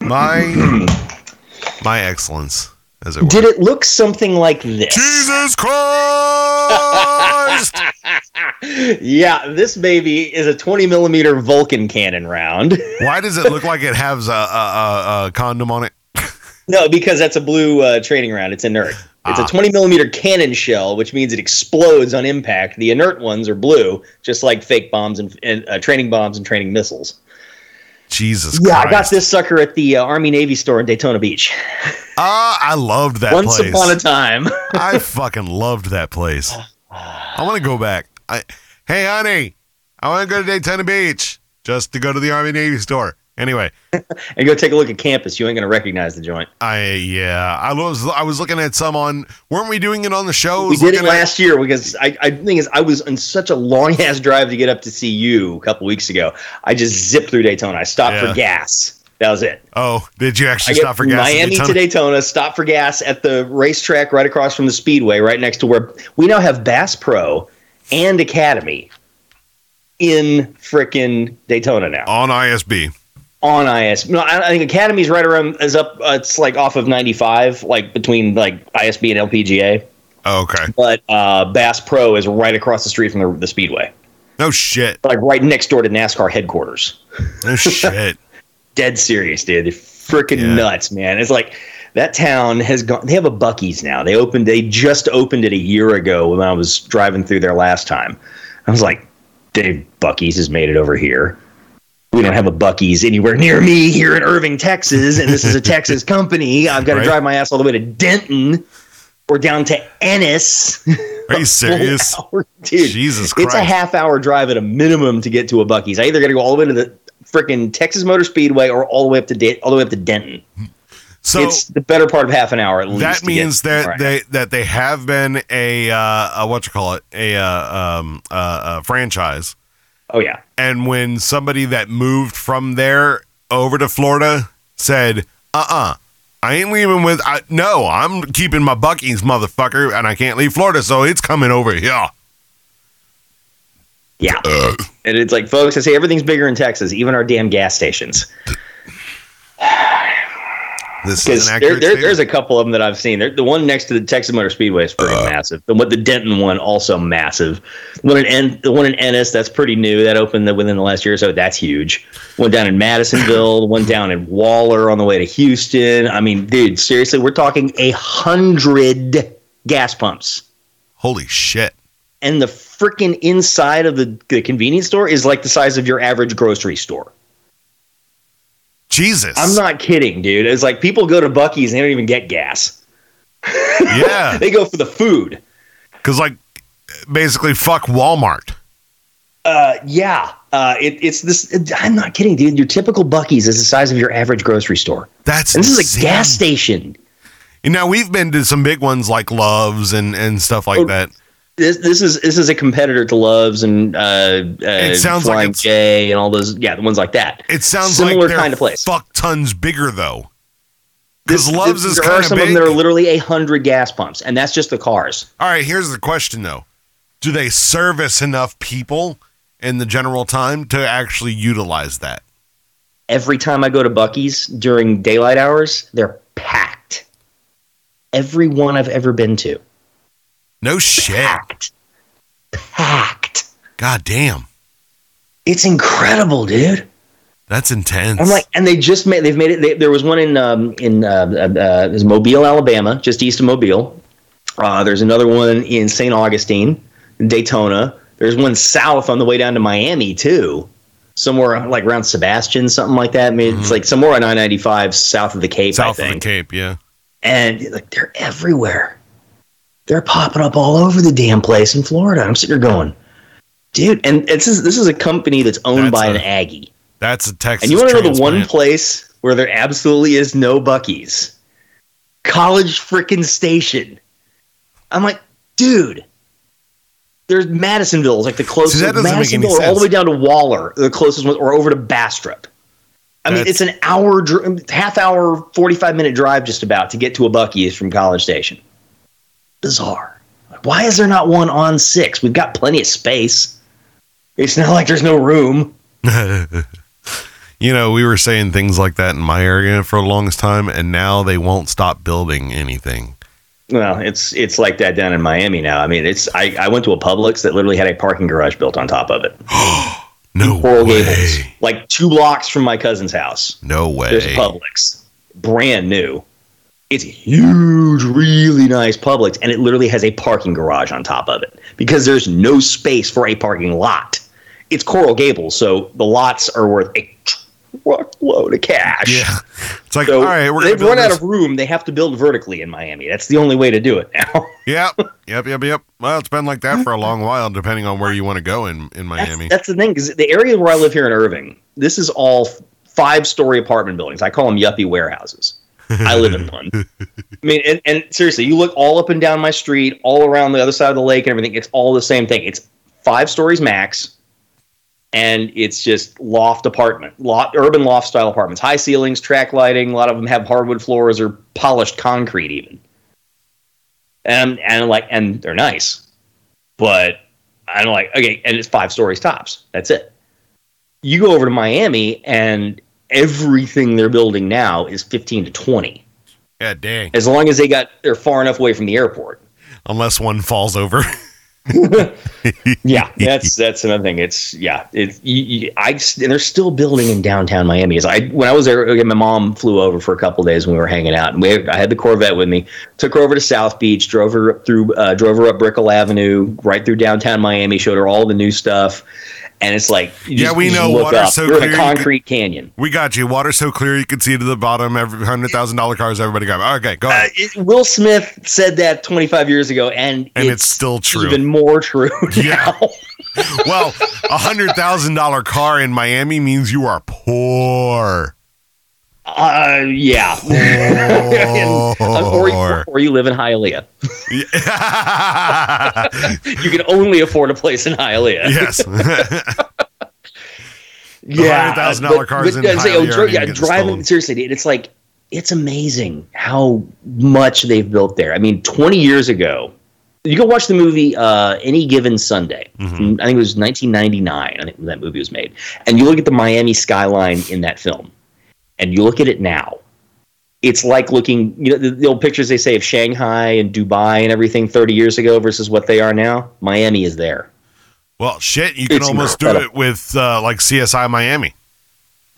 My my excellence, as it were. Did it look something like this? Jesus Christ! Yeah, this baby is a 20 millimeter Vulcan cannon round. Why does it look like it has a, a, a, a condom on it? No, because that's a blue uh, training round. It's inert. It's Ah. a 20 millimeter cannon shell, which means it explodes on impact. The inert ones are blue, just like fake bombs and, and uh, training bombs and training missiles. Jesus Yeah, Christ. I got this sucker at the uh, Army Navy store in Daytona Beach. Ah, I loved that Once place. upon a time. I fucking loved that place. I want to go back. I, hey, honey, I want to go to Daytona Beach just to go to the Army Navy store. Anyway, and go take a look at campus. You ain't gonna recognize the joint. I yeah, I was I was looking at some on. Weren't we doing it on the show? We did it looking at- last year because I, I the thing is I was on such a long ass drive to get up to see you a couple weeks ago. I just zipped through Daytona. I stopped Yeah. for gas. That was it. Oh, did you actually stop for gas? Miami to Daytona, stop for gas at the racetrack right across from the Speedway, right next to where we now have Bass Pro and Academy in frickin' Daytona now on ISB. on ISB, No, I, I think Academy's right around is up. Uh, it's like off of ninety five, like between like ISB and LPGA. Oh, okay. But uh, Bass Pro is right across the street from the, the Speedway, No shit. like right next door to NASCAR headquarters. No shit. Dead serious, dude. They're freaking Yeah. nuts, man. It's like that town has gone. They have a Buc-ee's now. They opened. They just opened it a year ago when I was driving through there last time. I was like, Dave, Buc-ee's has made it over here. We don't have a Buc-ee's anywhere near me here in Irving, Texas, and this is a Texas company. I've got to Right. drive my ass all the way to Denton or down to Ennis. Are you serious? Dude, Jesus it's a half hour drive at a minimum to get to a Buc-ee's. I either got to go all the way to the freaking Texas Motor Speedway or all the way up to Da- all the way up to Denton. So it's the better part of half an hour at least. that means that right. they that they have been a uh, a what you call it a uh, um uh, a franchise. Oh yeah, And when somebody that moved from there over to Florida said, "Uh uh I ain't leaving with I, no, I'm keeping my Buc-ee's motherfucker, and I can't leave Florida, so it's coming over here." Yeah. and it's like, folks, I say everything's bigger in Texas, even our damn gas stations. This is an there, there, there's a couple of them that I've seen. There, the one next to the Texas Motor Speedway is pretty Uh. massive. The what the Denton one also massive. The one in En, the one in Ennis that's pretty new. That opened the, within the last year or so. That's huge. One down in Madisonville. the one down in Waller on the way to Houston. I mean, dude, seriously, we're talking a hundred gas pumps. holy shit. and the freaking inside of the, the convenience store is like the size of your average grocery store. Jesus, I'm not kidding, dude. It's like people go to Buc-ee's and they don't even get gas. Yeah, They go for the food. because like basically, fuck Walmart. Uh, yeah. Uh, it, it's this. I'm not kidding, dude. Your typical Buc-ee's is the size of your average grocery store. That's And this is a gas station. And now we've been to some big ones like Loves and and stuff like Oh, that. This, this is this is a competitor to Love's and uh, uh It sounds like Flying it's- J and all those. Yeah, the ones like that. It sounds Similar like they're kind of place. fuck tons bigger though. Because Loves this- is there are kind of some big. of them that are literally a hundred gas pumps, and that's just the cars. All right, here's the question though: Do they service enough people in the general time to actually utilize that? every time I go to Buc-ee's during daylight hours, they're packed. Every one I've ever been to, No shit. packed, packed. God damn, It's incredible, dude. that's intense. I'm like, and they just made they've made it. They, there was one in um, in uh, uh, uh, there's Mobile, Alabama, just east of Mobile. Uh, there's another one in St. Augustine, in Daytona. There's one south on the way down to Miami too, somewhere like around Sebastian, something like that. I mean, it's like somewhere on I-95 south of the Cape. south of the Cape, yeah. and like they're everywhere. They're popping up all over the damn place in Florida. I'm sitting there going, dude, and this is this is a company that's owned That's by a- an Aggie. That's a Texas. And you want to know the one place where there absolutely is no Buc-ee's? College frickin' Station. I'm like, dude. There's Madisonville, is like the closest. that doesn't make any Madisonville, all the way down to Waller, the closest one, or over to Bastrop. I mean, That's- it's an hour, half hour, 45 minute drive just about to get to a Buc-ee's from College Station. Bizarre. Why is there not one on six? We've got plenty of space. It's not like there's no room. you know, we were saying things like that in my area for the longest time, and now they won't stop building anything. Well, it's it's like that down in Miami now. I mean, it's I, I went to a Publix that literally had a parking garage built on top of it. No Coral way. Gables, like two blocks from my cousin's house. No way. There's way. Publix, brand new. It's huge, really nice Publix, and it literally has a parking garage on top of it because there's no space for a parking lot. It's Coral Gables, so the lots are worth a truckload of cash. Yeah. It's like, So all right, we're they've run build out of room. They have to build vertically in Miami. That's the only way to do it now. Yep, yep, yep, yep. Well, it's been like that for a long while, depending on where you want to go in in That's, Miami. that's the thing, because the area where I live here in Irving, this is all five story apartment buildings. I call them yuppie warehouses. I live in one. I mean, and, and seriously, you look all up and down my street, all around the other side of the lake and everything, it's all the same thing. It's five stories max, and it's just loft apartment, lot, urban loft style apartments. High ceilings, track lighting, a lot of them have hardwood floors or polished concrete even. And, and like, and they're nice. But I'm like, okay, and it's five stories tops. That's it. You go over to Miami, and everything they're building now is 15 to 20. yeah, dang. As long as they got they're far enough away from the airport. Unless one falls over. Yeah, that's that's another thing. It's yeah, it you, you, I and they're still building in downtown Miami. As I when I was there, again, my mom flew over for a couple days when we were hanging out, and we I had the Corvette with me. Took her over to South Beach, drove her up through, uh, drove her up Brickell Avenue, right through downtown Miami, showed her all the new stuff, and it's like you Yeah, we know look water's up, so you're clear in a concrete canyon. we got you. Water so clear you can see to the bottom. Every hundred thousand dollar cars, everybody got. Okay, go Uh, ahead. it- Will Smith said that 25 years ago, and, And it's still true. Even more true Yeah. now. well, a hundred thousand dollar car in Miami means you are poor. Uh, yeah. And- or, Poor. or you live in Hialeah. You can only afford a place in Hialeah. yes. yeah. $100,000 but- cars but, in uh, say, oh, Hialeah yeah, driving stolen. seriously, dude, it's like it's amazing how much they've built there. I mean, 20 years ago, you go watch the movie uh, Any Given Sunday. Mm-hmm. I think it was 1999. I think when that movie was made, and you look at the Miami skyline in that film, and you look at it now. It's like looking, you know, the, the old pictures they say of Shanghai and Dubai and everything 30 years ago versus what they are now. Miami is there. Well, shit, you can It's almost do it with uh, like CSI Miami.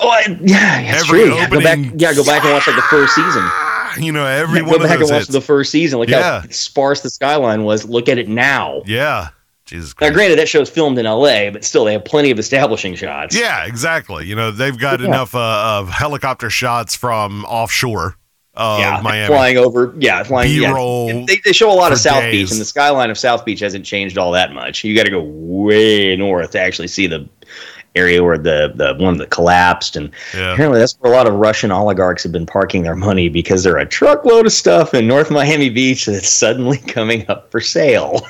Oh, I, yeah, that's Every true. Yeah, go back, yeah, go back and watch like the first season. You know, every Yeah, go back and watch hits. the first season. Look Yeah. how sparse the skyline was. Look at it now. yeah. Jesus Now, granted, that show's filmed in L.A., but still, they have plenty of establishing shots. Yeah, exactly. You know, they've got Yeah. enough uh, of helicopter shots from offshore of yeah, Miami. flying over. Yeah, flying. yeah. B-roll They, they show a lot of South days. Beach, and the skyline of South Beach hasn't changed all that much. You got to go way north to actually see the area where the the one that collapsed, and Yeah. apparently that's where a lot of Russian oligarchs have been parking their money because there are a truckload of stuff in North Miami Beach that's suddenly coming up for sale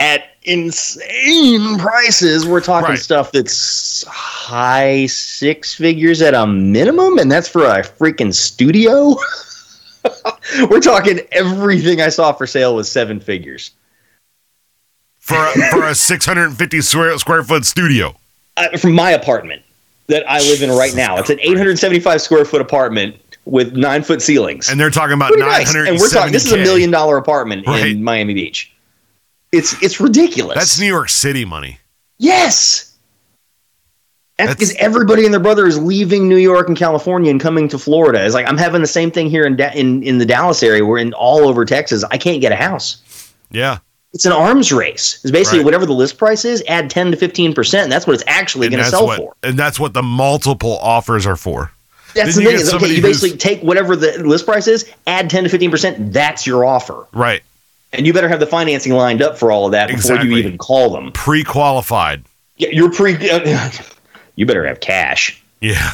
at insane prices. We're talking Right. stuff that's high six figures at a minimum, and that's for a freaking studio. We're talking everything I saw for sale was seven figures. For a, for a 650 square, square foot studio. Uh, from my apartment that I live in right now. It's an 875 square foot apartment with nine foot ceilings. And they're talking about Pretty nice. And we're talking. This is a million dollar apartment Right. in Miami Beach. It's it's ridiculous. That's New York City money. Yes. That's because everybody and their brother is leaving New York and California and coming to Florida. It's like I'm having the same thing here in da- in in the Dallas area. We're in all over Texas. I can't get a house. Yeah. It's an arms race. It's basically Right. whatever the list price is, add 10 to 15 percent. And that's what it's actually going to sell what, for. And that's what the multiple offers are for. That's Then the you thing. Is, okay, you basically take whatever the list price is, add 10 to 15 percent. That's your offer, Right. And you better have the financing lined up for all of that before you even call them. Pre qualified. Yeah, You're pre. you better have cash. Yeah.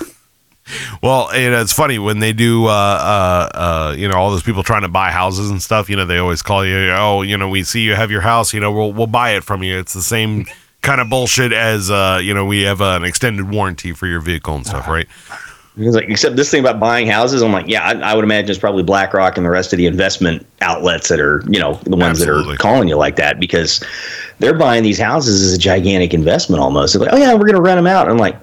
Well, and it's funny when they do, uh, uh, uh, you know, all those people trying to buy houses and stuff. You know, they always call you, oh, you know, we see you have your house. You know, we'll we'll buy it from you. It's the same kind of bullshit as, uh, you know, we have an extended warranty for your vehicle and stuff, right? It's like, except this thing about buying houses, I'm like, yeah, I, I would imagine it's probably BlackRock and the rest of the investment outlets that are, you know, the ones Absolutely. that are calling you like that because they're buying these houses as a gigantic investment almost. They're like, oh yeah, we're going to rent them out. I'm like,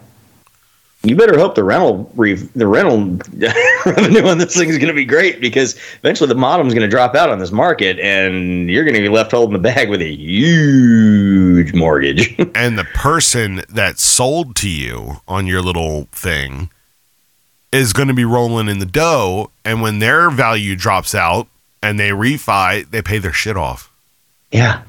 You better hope the rental re- the rental revenue on this thing is going to be great because eventually the bottom's going to drop out on this market, and you're going to be left holding the bag with a huge mortgage. and the person that sold to you on your little thing is going to be rolling in the dough and when their value drops out and they refi they pay their shit off yeah,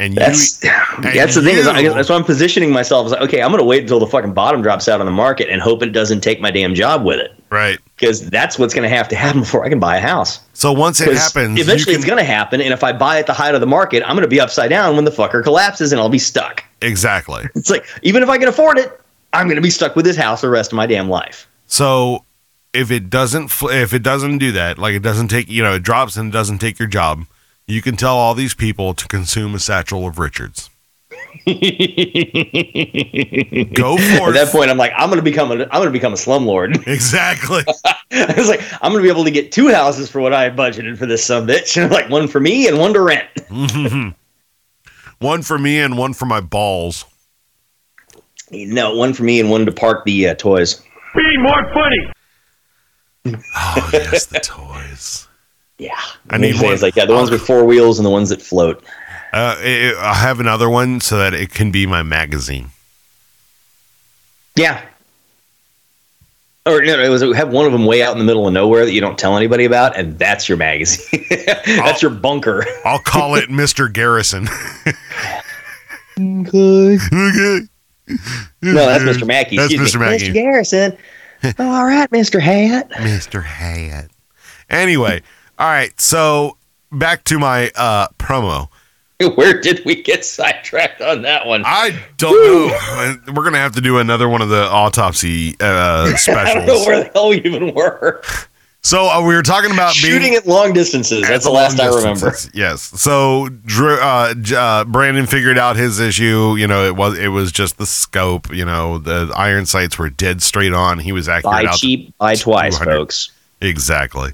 and that's you that's the thing. Is I, that's why I'm positioning myself. As like, okay, I'm going to wait until the fucking bottom drops out on the market and hope it doesn't take my damn job with it right because that's what's going to have to happen before I can buy a house. so once it happens eventually can- it's going to happen, and if I buy at the height of the market, I'm going to be upside down when the fucker collapses, and I'll be stuck. exactly It's like even if I can afford it, I'm going to be stuck with this house the rest of my damn life. so if it doesn't fl- if it doesn't do that like it doesn't take you know it drops and it doesn't take your job you can tell all these people to consume a satchel of richards go for it. At that point, I'm like, I'm going to become a, I'm to become a slumlord. exactly I was like, I'm going to be able to get two houses for what I budgeted for this a bitch, like one for me and one to rent. one for me and one for my balls No, one for me and one to park the uh, toys. Be more funny. Oh yes, the toys. Yeah, I need It's one. like yeah, the ones with four wheels and the ones that float. Uh, i I have another one so that it can be my magazine. Yeah. Or no, no, it was have one of them way out in the middle of nowhere that you don't tell anybody about, and that's your magazine. that's your bunker. I'll call it Mister Garrison. Okay. okay. No, that's Mr. Mackey. That's Excuse Mr. me. Mackey. Mr. Garrison. All right, Mr. Hat. Mister Hat. Anyway, all right. So back to my uh, promo. Where did we get sidetracked on that one? I don't know. We're gonna have to do another one of the autopsy uh, I don't know specials. where the hell we even were. So uh, we were talking about being Shooting at long distances. That's the last I remember. Yes. So Drew, uh, uh, Brandon figured out his issue. You know, it was it was just the scope. You know, the iron sights were dead straight on. He was accurate. Buy cheap, buy twice, folks. exactly.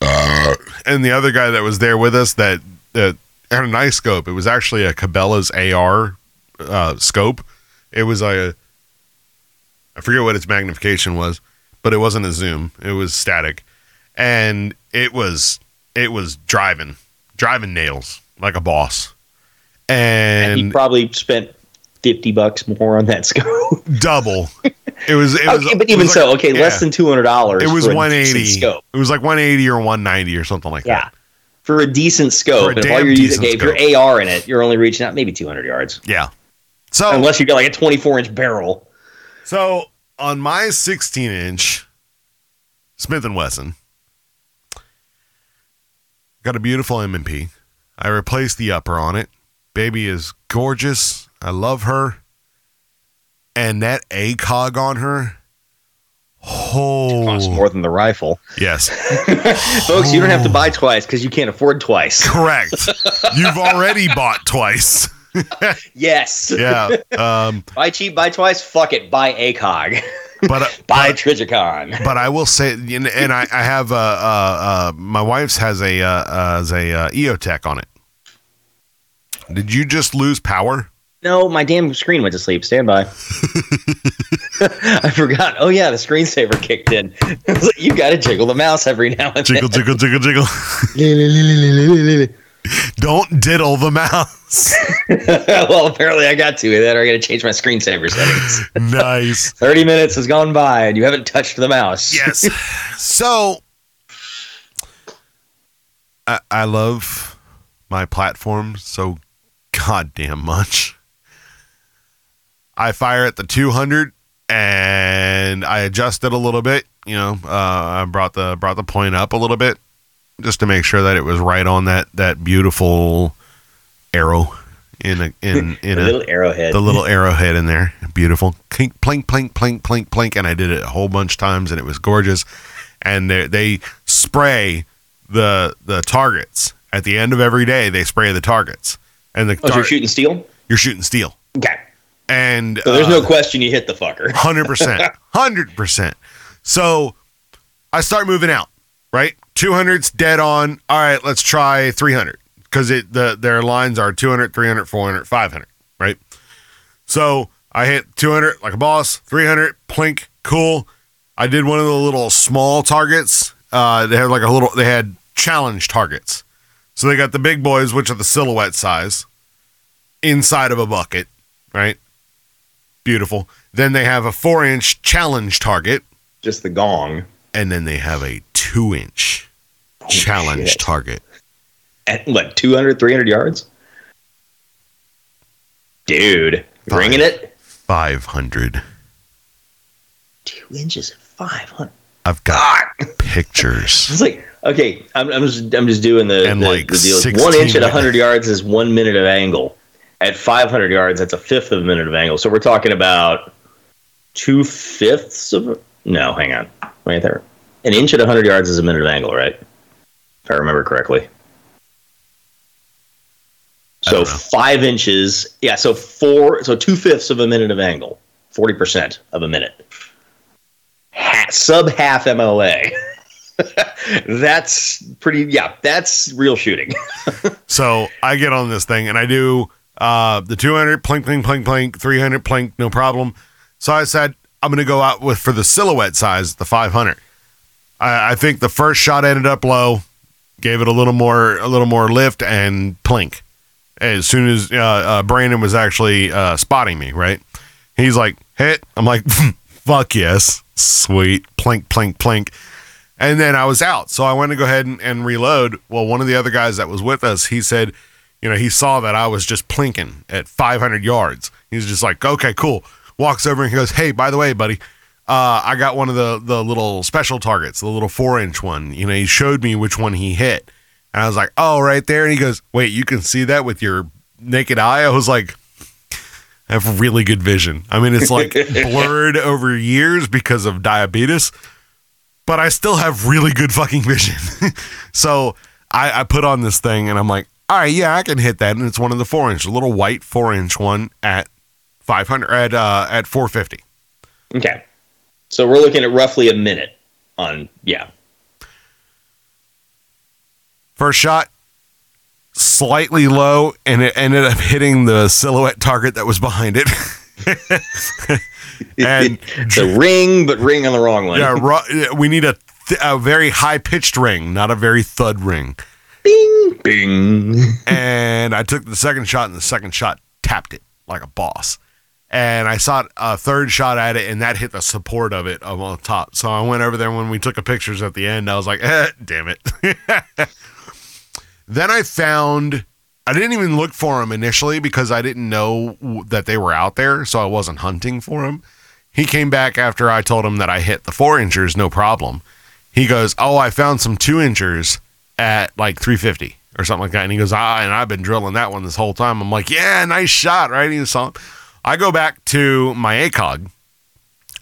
and the other guy that was there with us that that had a nice scope. It was actually a Cabela's AR uh, scope. It was a I forget what its magnification was, but it wasn't a zoom. It was static, and it was it was driving driving nails like a boss, And he probably spent fifty bucks more on that scope. double. It was it was okay, but even was so, okay, yeah. less than two hundred dollars. It was 180. scope. It was like 180 or 190 or something like Yeah, that. for a decent scope. A and if all you're using, if you're AR in it, you're only reaching out maybe two hundred yards, Yeah. So unless you got like a twenty-four inch barrel. So on my 16 inch Smith and Wesson, got a beautiful M&P. I replaced the upper on it. Baby is gorgeous. I love her. And that ACOG on her. Oh, Costs Oh, more than the rifle, yes, folks. You don't have to buy twice because you can't afford twice. correct. You've already bought twice. yes. Yeah, um, Buy cheap, buy twice. Fuck it. Buy ACOG. but uh, buy Trijicon. but I will say, and, and I, I have uh, uh, uh, my wife's has a uh, has a uh, EOTech on it. Did you just lose power? No, my damn screen went to sleep. Stand by. I forgot. Oh yeah, the screensaver kicked in. I was like, you got to jiggle the mouse every now and Jiggle, then. jiggle, jiggle, jiggle. Don't diddle the mouse. well, apparently I got to. Then I got to change my screensaver settings. nice. Thirty minutes has gone by and you haven't touched the mouse. Yes. So, I, I love my platform so goddamn much. I fire at the 200 and I adjust it a little bit. You know, uh, I brought the brought the point up a little bit just to make sure that it was right on that that beautiful arrow in a in in A little arrowhead. the little arrowhead in there. Beautiful. Clink, plink, plink, plink, plink, plink. And I did it a whole bunch of times and it was gorgeous. And they, they spray the the targets at the end of every day. They spray the targets, and the oh, so you're shooting steel? you're shooting steel. Okay. And So there's uh, no question you hit the fucker. Hundred percent, hundred percent. So I start moving out. Right, two hundred's dead on. All right, let's try three hundred because it the their lines are 200, 300, 400, 500. Right. So I hit 200 like a boss, 300 plink, cool. I did one of the little small targets. Uh, they had like a little, they had challenge targets. So they got the big boys, which are the silhouette size, inside of a bucket, right? Beautiful. Then they have a four inch challenge target, Just the gong. And then they have a two inch challenge shit. target. At what, 200, 300 yards? Dude, bringing it? 500. Two inches at 500. I've got pictures. It's like, okay, I'm, I'm just I'm just doing the, And the, like the deal. 16 One inch at minutes. 100 yards is one minute of angle. At 500 yards, that's a fifth of a minute of angle. So we're talking about two fifths of. No, hang on, right there. An inch at 100 yards is a minute of angle, right? If I remember correctly. So five inches, yeah. So four, so two fifths of a minute of angle, forty percent of a minute, ha- sub half MOA. that's pretty. Yeah, that's real shooting. So I get on this thing and I do uh, the 200 plink, plink, plink, plink, 300 plink, no problem. So I said, I'm going to go out with for the silhouette size, the 500. I, I think the first shot ended up low, gave it a little more, a little more lift and plink. As soon as uh, uh, Brandon was actually uh, spotting me, right? He's like, hit. I'm like, fuck yes. Sweet. Plink, plink, plink. And then I was out. So I went to go ahead and, and reload. Well, one of the other guys that was with us, he said, you know, he saw that I was just plinking at 500 yards. He's just like, okay, cool. Walks over and he goes, hey, by the way, buddy, uh, I got one of the, the little special targets, the little four inch one. You know, he showed me which one he hit. And I was like, oh, right there. And he goes, wait, you can see that with your naked eye? I was like, I have really good vision. I mean, it's like blurred over years because of diabetes, but I still have really good fucking vision. so I, I put on this thing and I'm like, all right, yeah, I can hit that. And it's one of the four inch, a little white four inch one at 500, at, uh, at 450. okay, so we're looking at roughly a minute on. Yeah, First shot, slightly low, and it ended up hitting the silhouette target that was behind it. and a ring, but ring on the wrong one. yeah, we need a, th- a very high pitched ring, not a very thud ring. Bing, bing. and I took the second shot, and the second shot tapped it like a boss. And I saw a third shot at it, and that hit the support of it on top. So I went over there when we took a pictures at the end. I was like, eh, damn it. then I found, I didn't even look for them initially because I didn't know that they were out there. So I wasn't hunting for them. He came back after I told him that I hit the four inchers, no problem. He goes, Oh, I found some two inchers at like 350 or something like that. And he goes, Ah, and I've been drilling that one this whole time. I'm like, Yeah, nice shot, right? He saw him. I go back to my ACOG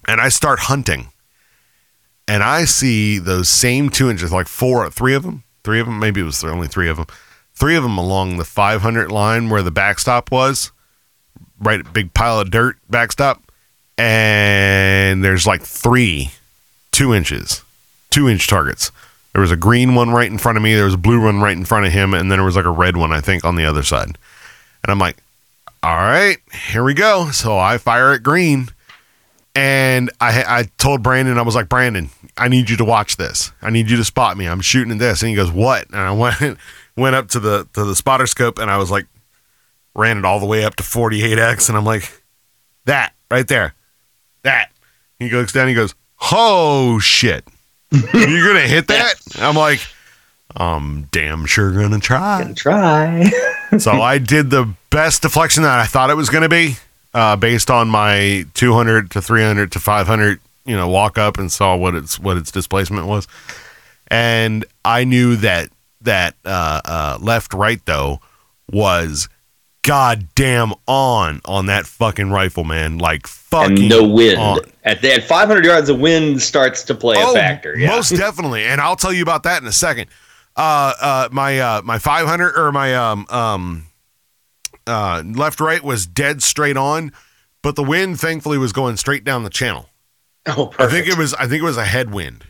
and I start hunting. And I see those same two inches, like four, three of them, three of them, maybe it was only three of them, three of them along the 500 line where the backstop was, right, big pile of dirt backstop. And there's like three two inches, two inch targets. There was a green one right in front of me. There was a blue one right in front of him, and then there was like a red one, I think, on the other side. And I'm like, all right, here we go. So I fire at green, and I I told Brandon, I was like, Brandon, I need you to watch this. I need you to spot me. I'm shooting at this, and he goes, what? And I went went up to the to the spotter scope, and I was like, ran it all the way up to 48x, and I'm like, that right there, that. He looks down, he goes, oh shit, you're gonna hit that? I'm like, I'm damn sure gonna try. Gonna Try. so I did the best deflection that I thought it was to be, uh, based on my 200 to 300 to 500, you know, walk up and saw what its what its displacement was, and I knew that that uh, uh, left right though was goddamn on on that fucking rifle, man. Like fucking and no wind. on. At, at 500 yards, the wind starts to play a factor. Yeah. Oh, Most definitely, and I'll tell you about that in a second. Uh, uh, my uh, my 500 or my um um uh left right was dead straight on, but the wind thankfully was going straight down the channel. oh, perfect. I think it was I think it was a headwind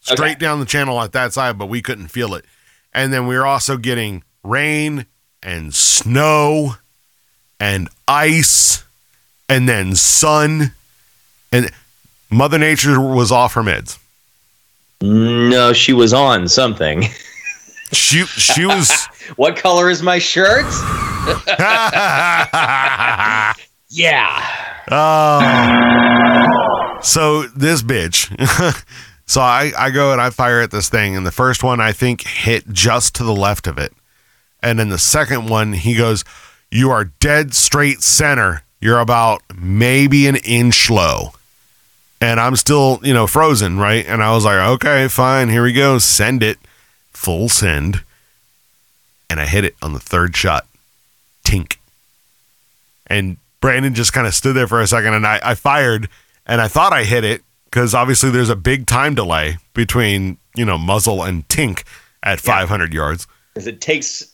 straight Okay. down the channel at that side, but we couldn't feel it. And then we were also getting rain and snow and ice and then sun, and Mother Nature was off her meds. No, she was on something. She she was. what color is my shirt? Yeah. Oh. So this bitch. so I, I go and I fire at this thing, and the first one I think hit just to the left of it. And then the second one, he goes, You are dead straight center. You're about maybe an inch low. And I'm still, you know, frozen, right? And I was like, okay, fine, here we go. Send it. Full send. And I hit it on the third shot. Tink. And Brandon just kind of stood there for a second and I, I fired and I thought I hit it because obviously there's a big time delay between, you know, muzzle and tink at 500 yards. Because it takes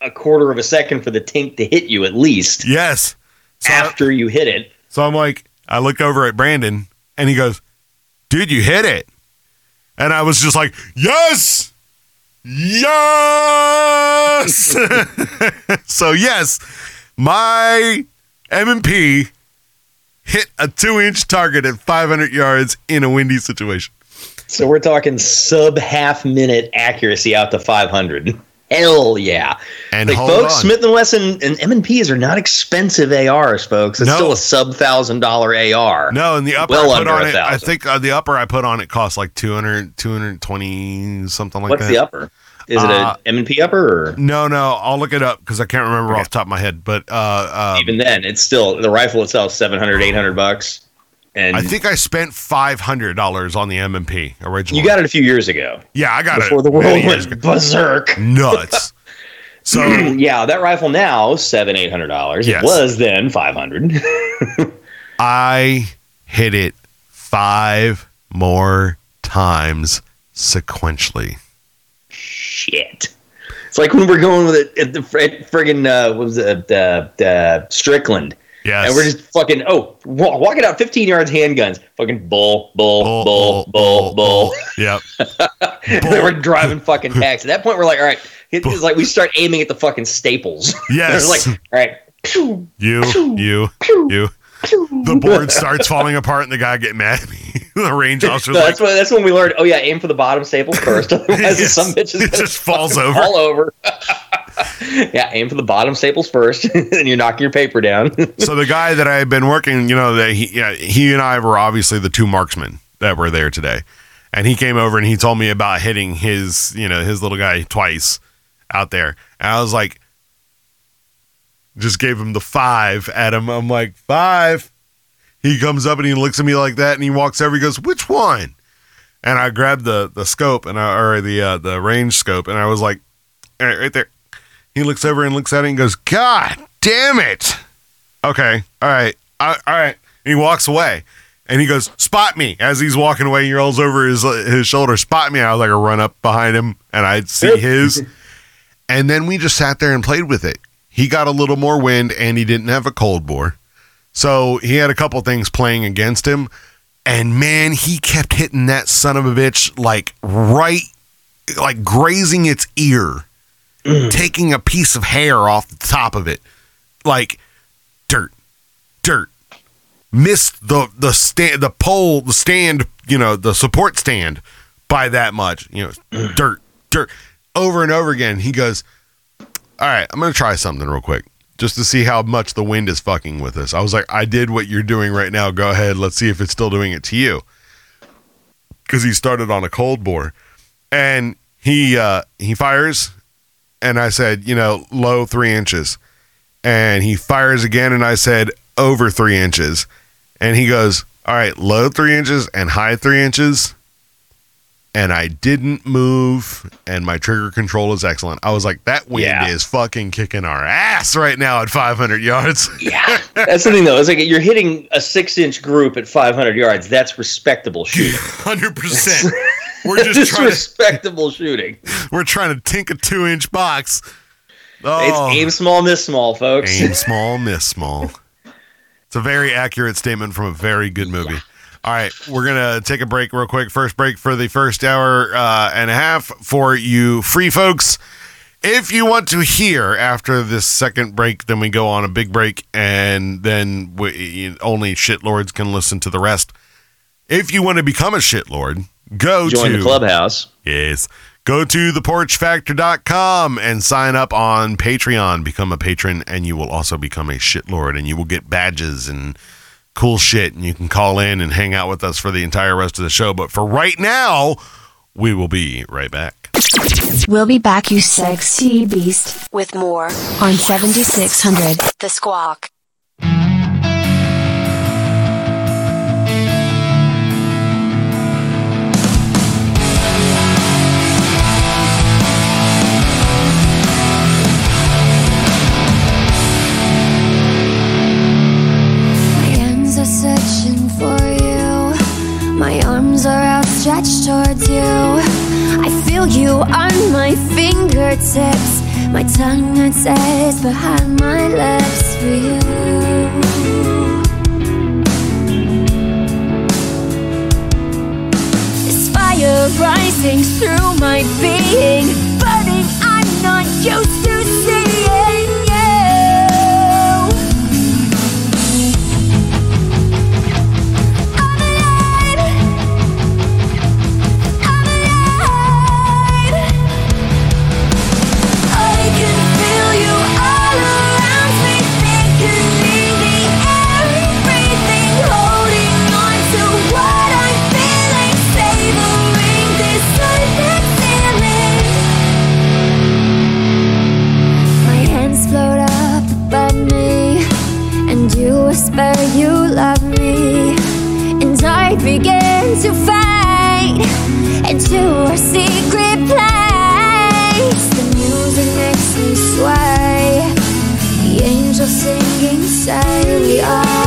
a quarter of a second for the tink to hit you at least Yes. So, after you hit it. so I'm like, I look over at Brandon and he goes, dude, you hit it. And I was just like, yes, yes. so yes, my M&P hit a two inch target at 500 yards in a windy situation. So we're talking sub half minute accuracy out to 500. Hell yeah! And like folks, on. Smith and Wesson and M and P's are not expensive ARs, folks. It's No. still a sub thousand dollar AR. No, and the upper Well I put on it, I think uh, the upper I put on it costs like 200, 220, something like What's that. What's the upper? Is it Uh, a M and P upper or? No, no, I'll look it up because I can't remember off the top of my head. But uh, uh, Even then, it's still the rifle itself 700, 800 bucks, and I think I spent five hundred dollars on the M and P originally. you got it a few years ago yeah, I got before it before the world went berserk. nuts. So yeah, that rifle now seven, eight hundred dollars. Yes. It was then five hundred. I hit it five more times sequentially. Shit. It's like when we're going with it at the at friggin' uh, what was it the the Strickland. Yes, And we're just fucking oh wa- walking out 15 yards handguns, fucking bull, bull, bull, bull, bull. Yep. And then we're driving fucking packs. At that point, we're like, all right, it- it's like we start aiming at the fucking staples. Yes. Like, all right, pew, You, you, you. The board starts falling apart, and the guy get mad. at me. the range officer. No, like, that's when that's when we learned. Oh yeah, aim for the bottom staple first. Otherwise, Yes. some bitch It just falls over. Fall over. yeah, aim for the bottom staples first, and you're knocking your paper down. so the guy that I had been working, you know, that he, yeah, he and I were obviously the two marksmen that were there today, and he came over and he told me about hitting his, you know, his little guy twice out there, and I was like, just gave him the five at him. I'm like five. He comes up and he looks at me like that, and he walks over. He goes, "Which one?" And I grabbed the the scope and I, or the uh, the range scope, and I was like, "All right, right there." He looks over and looks at it and goes, "God damn it!" Okay, all right, all all right. And he walks away, and he goes, "Spot me!" As he's walking away, he rolls over his his shoulder, "Spot me!" I was like, I run up behind him, and I see his, and then we just sat there and played with it. He got a little more wind, and he didn't have a cold bore, so he had a couple things playing against him. And man, he kept hitting that son of a bitch like right, like grazing its ear, mm. taking a piece of hair off the top of it, like dirt, dirt. Missed the the stand, the pole, the stand, you know, the support stand by that much. You know, mm. dirt, dirt, over and over again. He goes, "All right, I'm gonna try something real quick." Just to see how much the wind is fucking with us. I was like, I did what you're doing right now. Go ahead. Let's see if it's still doing it to you. Because he started on a cold bore, and he uh, he fires, and I said, you know, low three inches, and he fires again, and I said over three inches, and he goes, all right, low three inches and high three inches, and I didn't move, and my trigger control is excellent. I was like, that wind Yeah. is fucking kicking our ass right now at 500 yards. yeah, that's the thing though. It's like you're hitting a six inch group at 500 yards. That's respectable shooting. Hundred percent. We're just trying. To, respectable shooting. we're trying to tink a two-inch box. Oh, It's aim small, miss small, folks. aim small, miss small. It's a very accurate statement from a very good movie. All right, we're gonna take a break real quick. First break for the first hour uh, and a half for you free folks. If you want to hear after this second break, then we go on a big break, and then we, only shitlords can listen to the rest. If you want to become a shitlord, go Join to the clubhouse. Yes. Go to theporchfactor.com and sign up on Patreon. Become a patron, and you will also become a shitlord, and you will get badges and cool shit. And you can call in and hang out with us for the entire rest of the show. But for right now, we will be right back. We'll be back, you sexy beast, with more on 7600 The Squawk. Arms are outstretched towards you. I feel you on my fingertips. My tongue it says behind my lips for you. This fire rising through my being, burning. I'm not used to say we are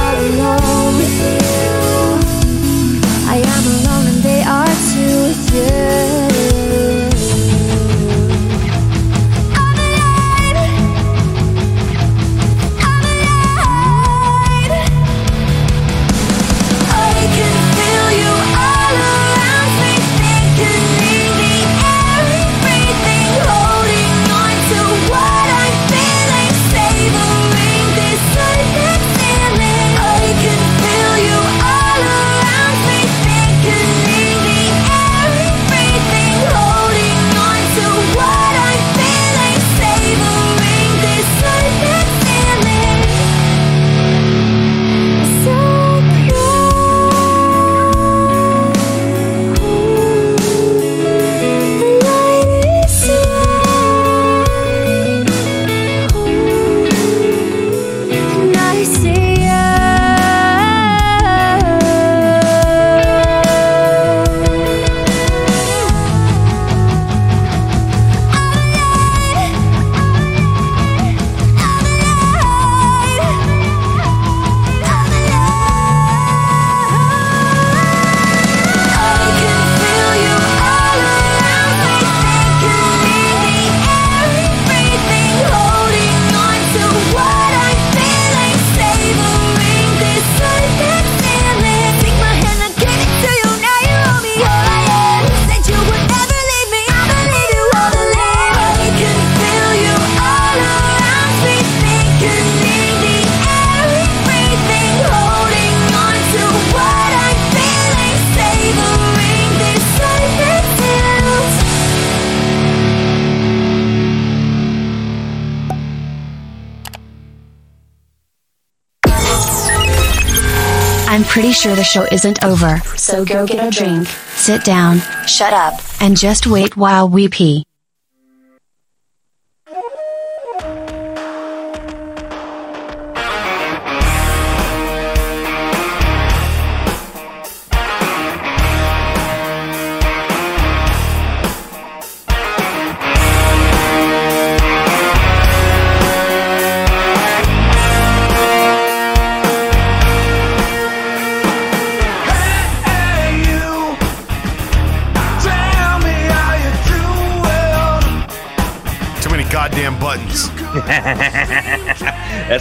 sure the show isn't over, so go get a drink, sit down, shut up, and just wait while we pee.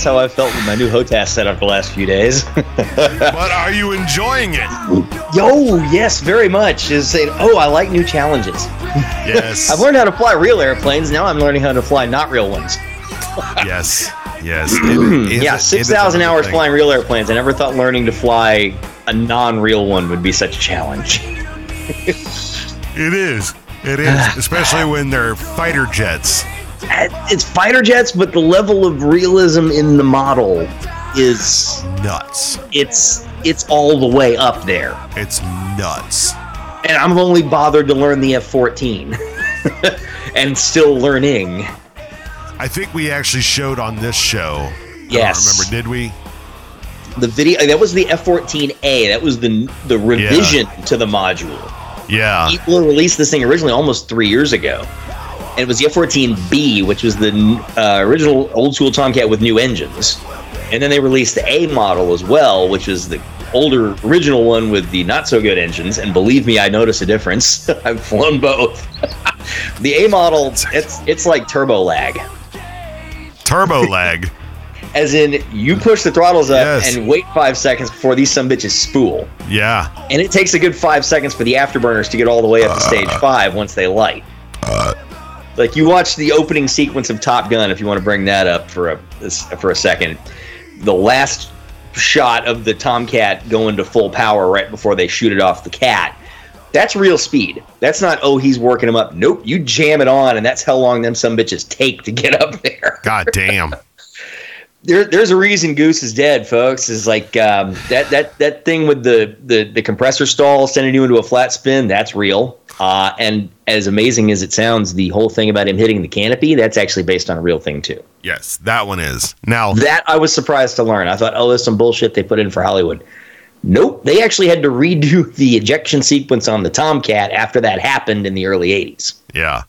That's how I felt with my new HOTAS setup the last few days. but are you enjoying it? Yo, yes, very much. Is saying, oh, I like new challenges. Yes. I've learned how to fly real airplanes. Now I'm learning how to fly not real ones. yes. Yes. It- it yeah, is- it six is thousand another hours thing. flying real airplanes. I never thought learning to fly a non-real one would be such a challenge. It is. It is. Especially when they're fighter jets. It's fighter jets, but the level of realism in the model is Nuts. it's it's all the way up there. It's nuts. And I'm only bothered to learn the F-14, and still learning. I think we actually showed on this show. I don't Yes. remember, did we? The video that was the F-14A. That was the the revision to the module. Yeah. People released this thing originally almost three years ago. And it was the F-14B, which was the uh, original old school Tomcat with new engines. And then they released the A model as well, which is the older original one with the not so good engines. And believe me, I notice a difference. I've flown both. the A model, it's it's like turbo lag. Turbo lag. As in, you push the throttles up Yes. and wait five seconds before these some bitches spool. Yeah. And it takes a good five seconds for the afterburners to get all the way up to stage five once they light. Like you watch the opening sequence of Top Gun, if you want to bring that up for a for a second. The last shot of the Tomcat going to full power right before they shoot it off the cat. That's real speed. That's not oh he's working them up. Nope, you jam it on, and that's how long them some bitches take to get up there God damn. there, there's a reason Goose is dead, folks. Is like um, that that that thing with the, the the compressor stall sending you into a flat spin. That's real. Uh, and as amazing as it sounds, the whole thing about him hitting the canopy, that's actually based on a real thing too. Yes, that one is. Now, That I was surprised to learn. I thought, oh, there's some bullshit they put in for Hollywood. Nope, they actually had to redo the ejection sequence on the Tomcat after that happened in the early '80s. yeah.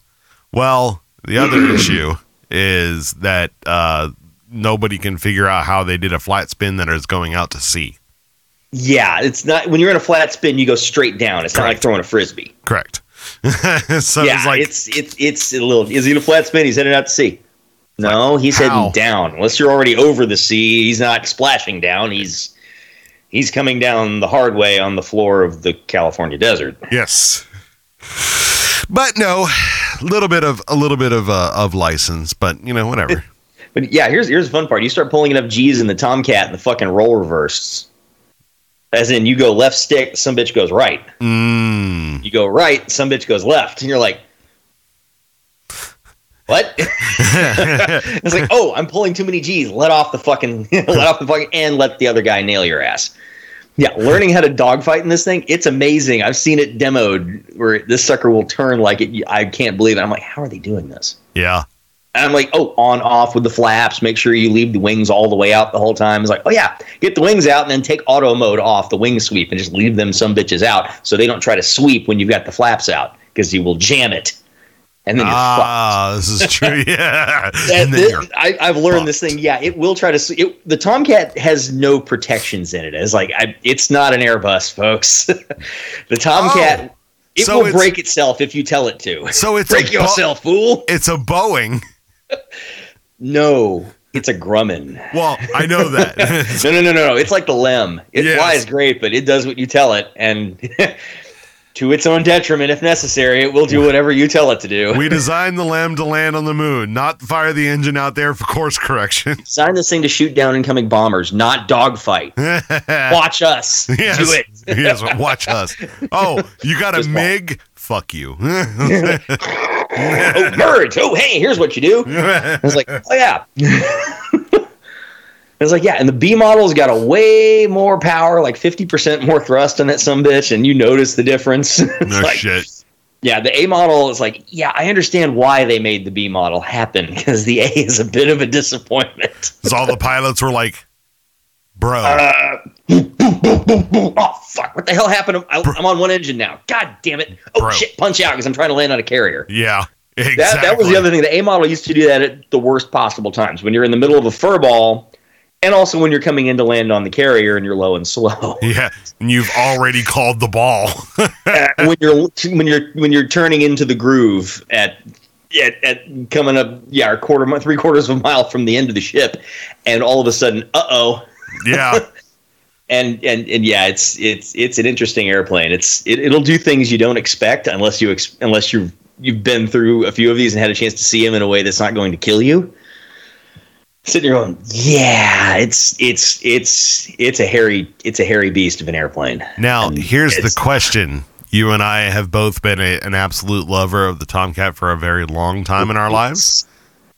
Well, the other issue is that uh, nobody can figure out how they did a flat spin that is going out to sea. Yeah, it's not when you're in a flat spin, you go straight down. It's not like throwing a frisbee. Correct. so yeah, it's like, it's it's it's a little. Is he in a flat spin? He's heading out to sea. No, he's how? heading down. Unless you're already over the sea, he's not splashing down. He's he's coming down the hard way on the floor of the California desert. yes. But no, a little bit of a little bit of uh, of license, but you know whatever. But yeah, here's here's the fun part. You start pulling enough G's in the Tomcat and the fucking roll reverses. As in, you go left stick, some bitch goes right. Mm. You go right, some bitch goes left, and you're like, what? it's like, oh, I'm pulling too many G's. Let off the fucking, let off the fucking, and let the other guy nail your ass. Yeah, learning how to dogfight in this thing, it's amazing. I've seen it demoed where this sucker will turn like it. I can't believe it. I'm like, how are they doing this? Yeah. And I'm like, oh, on off with the flaps. Make sure you leave the wings all the way out the whole time. It's like, oh yeah, get the wings out and then take auto mode off the wing sweep and just leave them some bitches out so they don't try to sweep when you've got the flaps out because you will jam it. And then you're fucked. Ah, this is true. Yeah. And then this- I, I've learned fucked. this thing. Yeah, it will try to. It, the Tomcat has no protections in it. It's like I, it's not an Airbus, folks. the Tomcat, Oh, it so will break itself if you tell it to. so it's Break a yourself, fool. it's a Boeing. No, it's a Grumman. Well, I know that. No, no, no, no, no. It's like the Lem. It Yes. flies great, but it does what you tell it, and to its own detriment, if necessary, it will do whatever you tell it to do. we designed the LEM to land on the moon, not fire the engine out there for course correction. Designed this thing to shoot down incoming bombers, not dogfight. Watch us yes. do it. yes, watch us. Oh, you got a Just watch. Fuck you. oh, birds. Oh, hey, here's what you do. I was like, oh yeah. I was like, yeah, and the B model's got a way more power, like 50% more thrust on that some bitch, and you notice the difference. No like, shit. Yeah, the A model is like, yeah, I understand why they made the B model happen because the A is a bit of a disappointment. Because all the pilots were like, bro. Uh, oh fuck! What the hell happened? I, I'm on one engine now. God damn it! Oh Bro. shit! Punch out because I'm trying to land on a carrier. yeah. Exactly. That, that was the other thing. The A model used to do that at the worst possible times when you're in the middle of a fur ball, and also when you're coming in to land on the carrier and you're low and slow. Yeah. And you've already called the ball. when you're when you're when you're turning into the groove at at, at coming up, yeah, a quarter, three quarters of a mile from the end of the ship, and all of a sudden, uh oh, Yeah. and and and yeah, it's it's it's an interesting airplane. It's it, it'll do things you don't expect unless you ex- unless you've you've been through a few of these and had a chance to see them in a way that's not going to kill you. Sitting there going, yeah, it's it's it's it's a hairy it's a hairy beast of an airplane. Now, And here's the question. You and I have both been a, an absolute lover of the Tomcat for a very long time in our lives.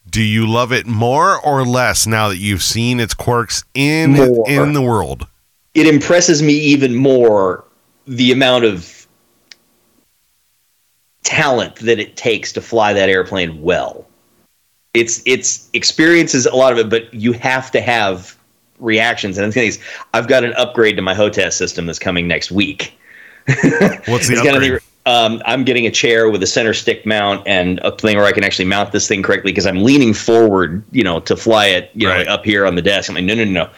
Do you love it more or less now that you've seen its quirks in More. in the world? It impresses me even more the amount of talent that it takes to fly that airplane well. It's it's experiences a lot of it, but you have to have reactions. And the thing I've got an upgrade to my HOTAS system that's coming next week. What's the upgrade? be- um, I'm getting a chair with a center stick mount and a thing where I can actually mount this thing correctly because I'm leaning forward, you know, to fly it, you Right. know, up here on the desk. I'm like, no, no, no, no.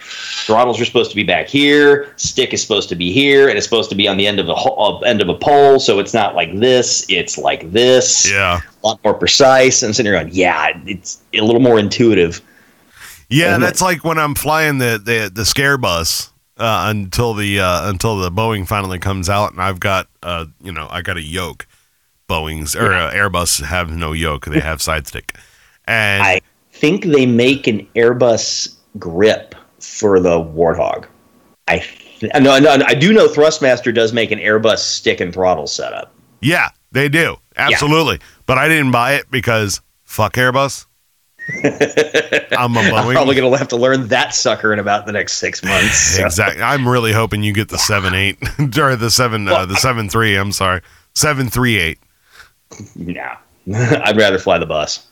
Throttles are supposed to be back here. Stick is supposed to be here, and it's supposed to be on the end of a uh, end of a pole. So it's not like this. It's like this. yeah. A lot more precise. And sitting there going, yeah, it's a little more intuitive. Yeah, that's like when I'm flying the the, the scare bus uh, until the uh, until the Boeing finally comes out, and I've got uh you know I got a yoke. Boeing's or uh, Airbus have no yoke; they have side stick, and I think they make an Airbus grip for the Warthog. I th- no, no, I do know Thrustmaster does make an Airbus stick and throttle setup. yeah, they do absolutely. But I didn't buy it because fuck Airbus. I'm a I'm probably going to have to learn that sucker in about the next six months. so. Exactly. I'm really hoping you get the seven eight or the seven uh, the seven three. I'm sorry, seven three eight. No, I'd rather fly the bus.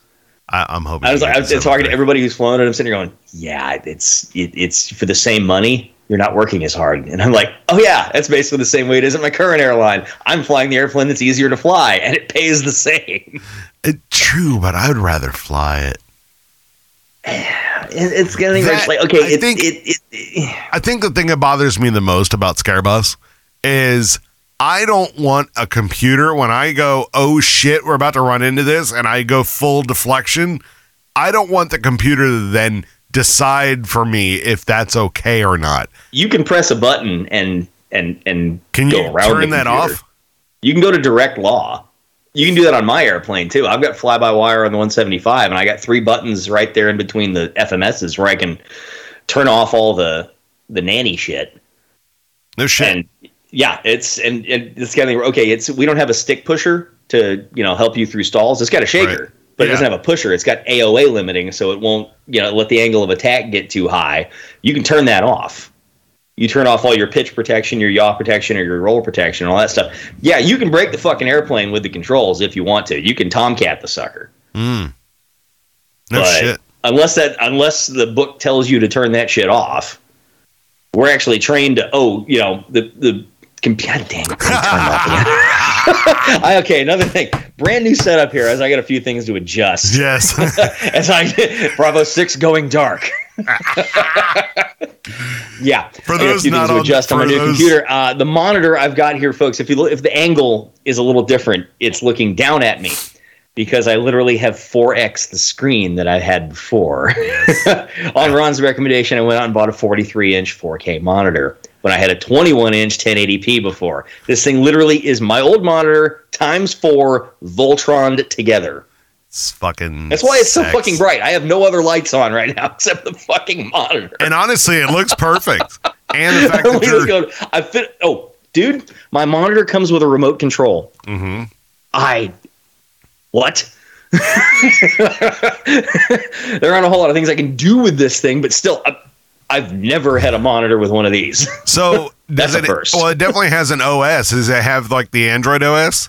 I, I'm hoping. I was like, I was talking to everybody who's flown, and I'm sitting there going, "Yeah, it's it, it's for the same money. You're not working as hard." And I'm like, "Oh yeah, that's basically the same way it is at my current airline. I'm flying the airplane that's easier to fly, and it pays the same." It, true, but I would rather fly it. It- it's gonna That- like okay, I it, think- it, it, it, I think the thing that bothers me the most about Scarebus is I don't want a computer when I go, oh shit, we're about to run into this, and I go full deflection. I don't want the computer to then decide for me if that's okay or not. you can press a button and and and Can go you around turn the that computer. off? You can go to direct law. You can do that on my airplane too. I've got fly by wire on the 175, and I got three buttons right there in between the FMSs where I can turn off all the the nanny shit. No shit. And yeah, it's and, and it's kind of okay. It's we don't have a stick pusher to you know help you through stalls. It's got a shaker, Right. but it doesn't have a pusher. It's got AOA limiting, so it won't you know let the angle of attack get too high. You can turn that off. You turn off all your pitch protection, your yaw protection, or your roll protection, and all that stuff. Yeah, you can break the fucking airplane with the controls if you want to. You can tomcat the sucker. Mm. No but shit. unless that unless the book tells you to turn that shit off, we're actually trained to oh, you know, the the computer damn it, let me turn it off again. I, okay, another thing. Brand new setup here as I got a few things to adjust. Yes. as I Bravo six going dark. yeah, For I got a those few not things to on- adjust on my for new those- computer. Uh, the monitor I've got here, folks. If you look, if the angle is a little different, it's looking down at me because I literally have 4x the screen that I had before. on Ron's recommendation, I went out and bought a 43 inch 4K monitor when I had a 21 inch 1080p before. This thing literally is my old monitor times four Voltron together. It's fucking. That's why it's so fucking bright. I have no other lights on right now except the fucking monitor. And honestly, it looks perfect. and the fact that you're, just go, I fit. Oh, dude, my monitor comes with a remote control. Mm-hmm. I what? there aren't a whole lot of things I can do with this thing, but still, I, I've never had a monitor with one of these. So That's does a first. Well, it definitely has an OS. Does it have like the Android OS?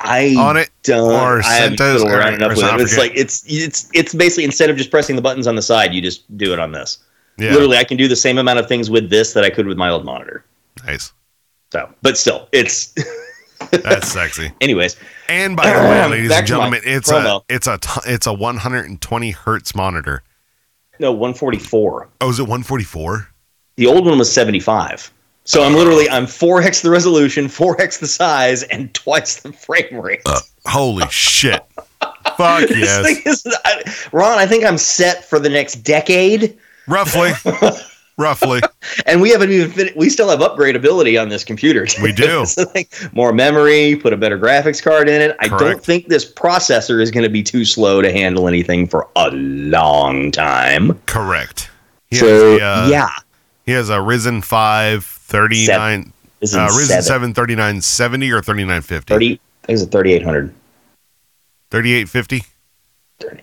I On it, don't. or CentOS, around or- enough or with it. It's like it's it's it's basically instead of just pressing the buttons on the side, you just do it on this. Yeah. Literally, I can do the same amount of things with this that I could with my old monitor. Nice. So, but still, it's. That's sexy. Anyways, And by the way, ladies and gentlemen, it's promo. a it's a t- it's a 120 hertz monitor. No, 144. Oh, is it 144? The old one was 75. So I'm literally I'm 4x the resolution, 4x the size, and twice the frame rate. Uh, holy shit! Fuck yes. is- I- Ron, I think I'm set for the next decade, Roughly. Roughly. and we haven't even fin- we still have upgradability on this computer. We do. It's like more memory, put a better graphics card in it. I don't think this processor is going to be too slow to handle anything for a long time. Correct. He so a, uh, yeah, He has a Ryzen 5 39 this is uh, Ryzen seven. 7 3970 or 3950? 30 I think it's a 3800. 3850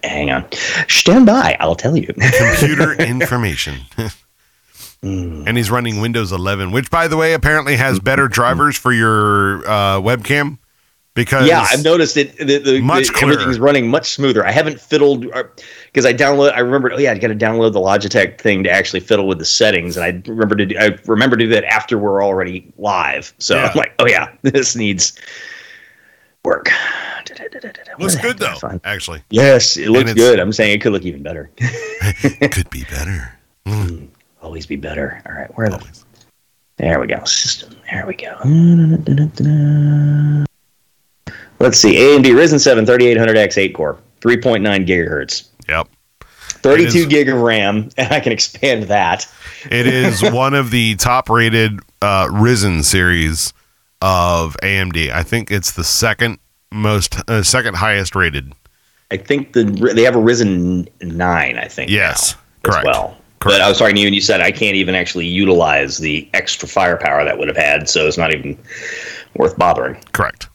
Hang on. Stand by. I'll tell you. computer information. Mm. and he's running Windows 11, which by the way apparently has better drivers for your uh, webcam because yeah, I've noticed it. The, the, Much the, everything's running much smoother. I haven't fiddled uh, because I download. I remember. Oh yeah, I got to download the Logitech thing to actually fiddle with the settings, and I remember to. Do, I remember to do that after we're already live. So Yeah. I'm like, oh yeah, this needs work. looks good heck did I though. Actually, Yes, it looks good. I'm saying it could look even better. could be better. Hmm. Always be better. All right, where are the? There we go. System. There we go. Let's see. AMD Ryzen 7 3800X 8 core, 3.9 gigahertz, Yep. 32 is- gig of RAM, and I can expand that. It is one of the top rated uh, Ryzen series of AMD. I think it's the second most, uh, second highest rated. I think the they have a Ryzen 9. I think. Yes, correct. As well. Correct. But I was talking to you, and you said I can't even actually utilize the extra firepower that would have had, so it's not even worth bothering. Correct.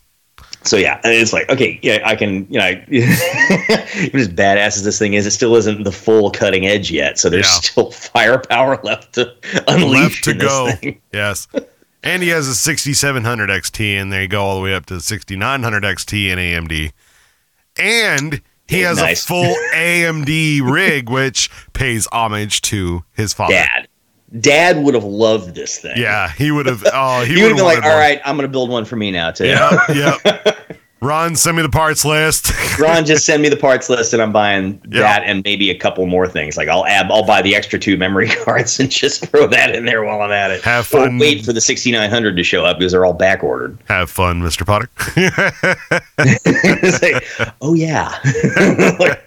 So yeah, it's like okay, yeah, I can, you know, as badass as this thing is, it still isn't the full cutting edge yet. So there's Yeah. still firepower left to unleash Left to go. thing. Yes. And he has a 6700 XT, and they go all the way up to 6900 XT in AMD. And he has nice. a full AMD rig, which pays homage to his father. Dad, Dad would have loved this thing. Yeah, he would have. Oh, he, he would have been like, "All one." right, I'm going to build one for me now too." Yep, yep. Ron, send me the parts list. Ron, just send me the parts list, and I'm buying Yeah. that and maybe a couple more things. Like I'll add, I'll buy the extra two memory cards and just throw that in there while I'm at it. Have Or fun. wait for the 6900 to show up because they're all back ordered. Have fun, Mr. Potter. like, oh yeah. Like,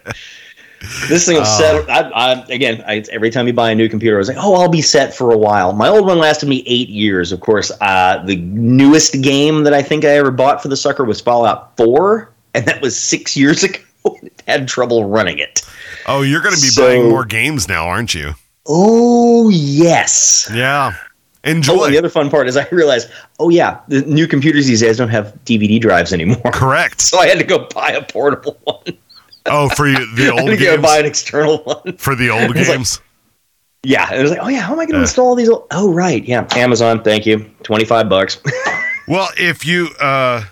this thing will Oh. set. I, I, again, I, every time you buy a new computer, I was like, oh, I'll be set for a while. My old one lasted me eight years. Of course, uh, the newest game that I think I ever bought for the sucker was Fallout 4, and that was six years ago. It had trouble running it. oh, you're going to be So- buying more games now, aren't you? Oh yes. Yeah. Oh, Enjoy. and the other fun part is I realized, oh yeah, the new computers these days don't have DVD drives anymore. Correct. So I had to go buy a portable one. Oh, for you, the I old to go games. buy an external one. For the old It's like- games. Yeah, it was like, oh yeah, how am I going to Yeah. install these? Old- oh right, yeah, Amazon, thank you, twenty five bucks. Well, if you uh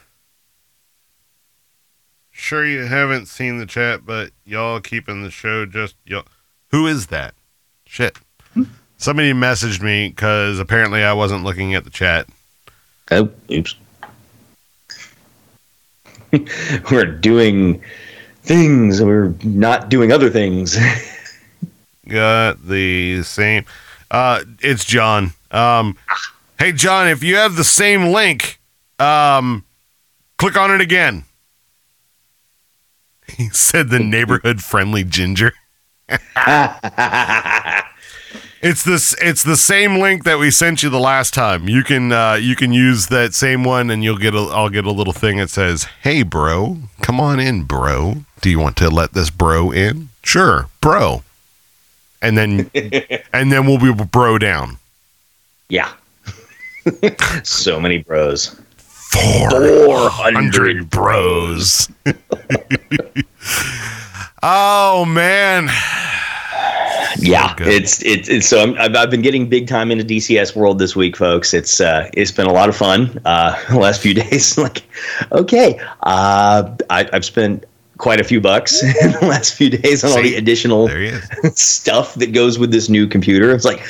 sure you haven't seen the chat, but y'all keeping the show just y'all who is that? Shit. Somebody messaged me because apparently I wasn't looking at the chat. oh, oops. we're doing things. We're not doing other things. Got the same uh it's John. Um hey John, if you have the same link, um click on it again. He said the neighborhood friendly ginger. It's this. It's the same link that we sent you the last time. You can uh, you can use that same one, and you'll get a. I'll get a little thing that says, "Hey, bro, come on in, bro. Do you want to let this bro in? Sure, bro." And then and then we'll be bro down. yeah. so many bros. Four Four hundred bros. oh man, Yeah, it's it's, it's so I'm, I've, I've been getting big time into DCS World this week, folks. It's uh, it's been a lot of fun uh, the last few days. like, okay, uh, I, I've spent quite a few bucks in the last few days on all the additional there he is. stuff that goes with this new computer. It's like,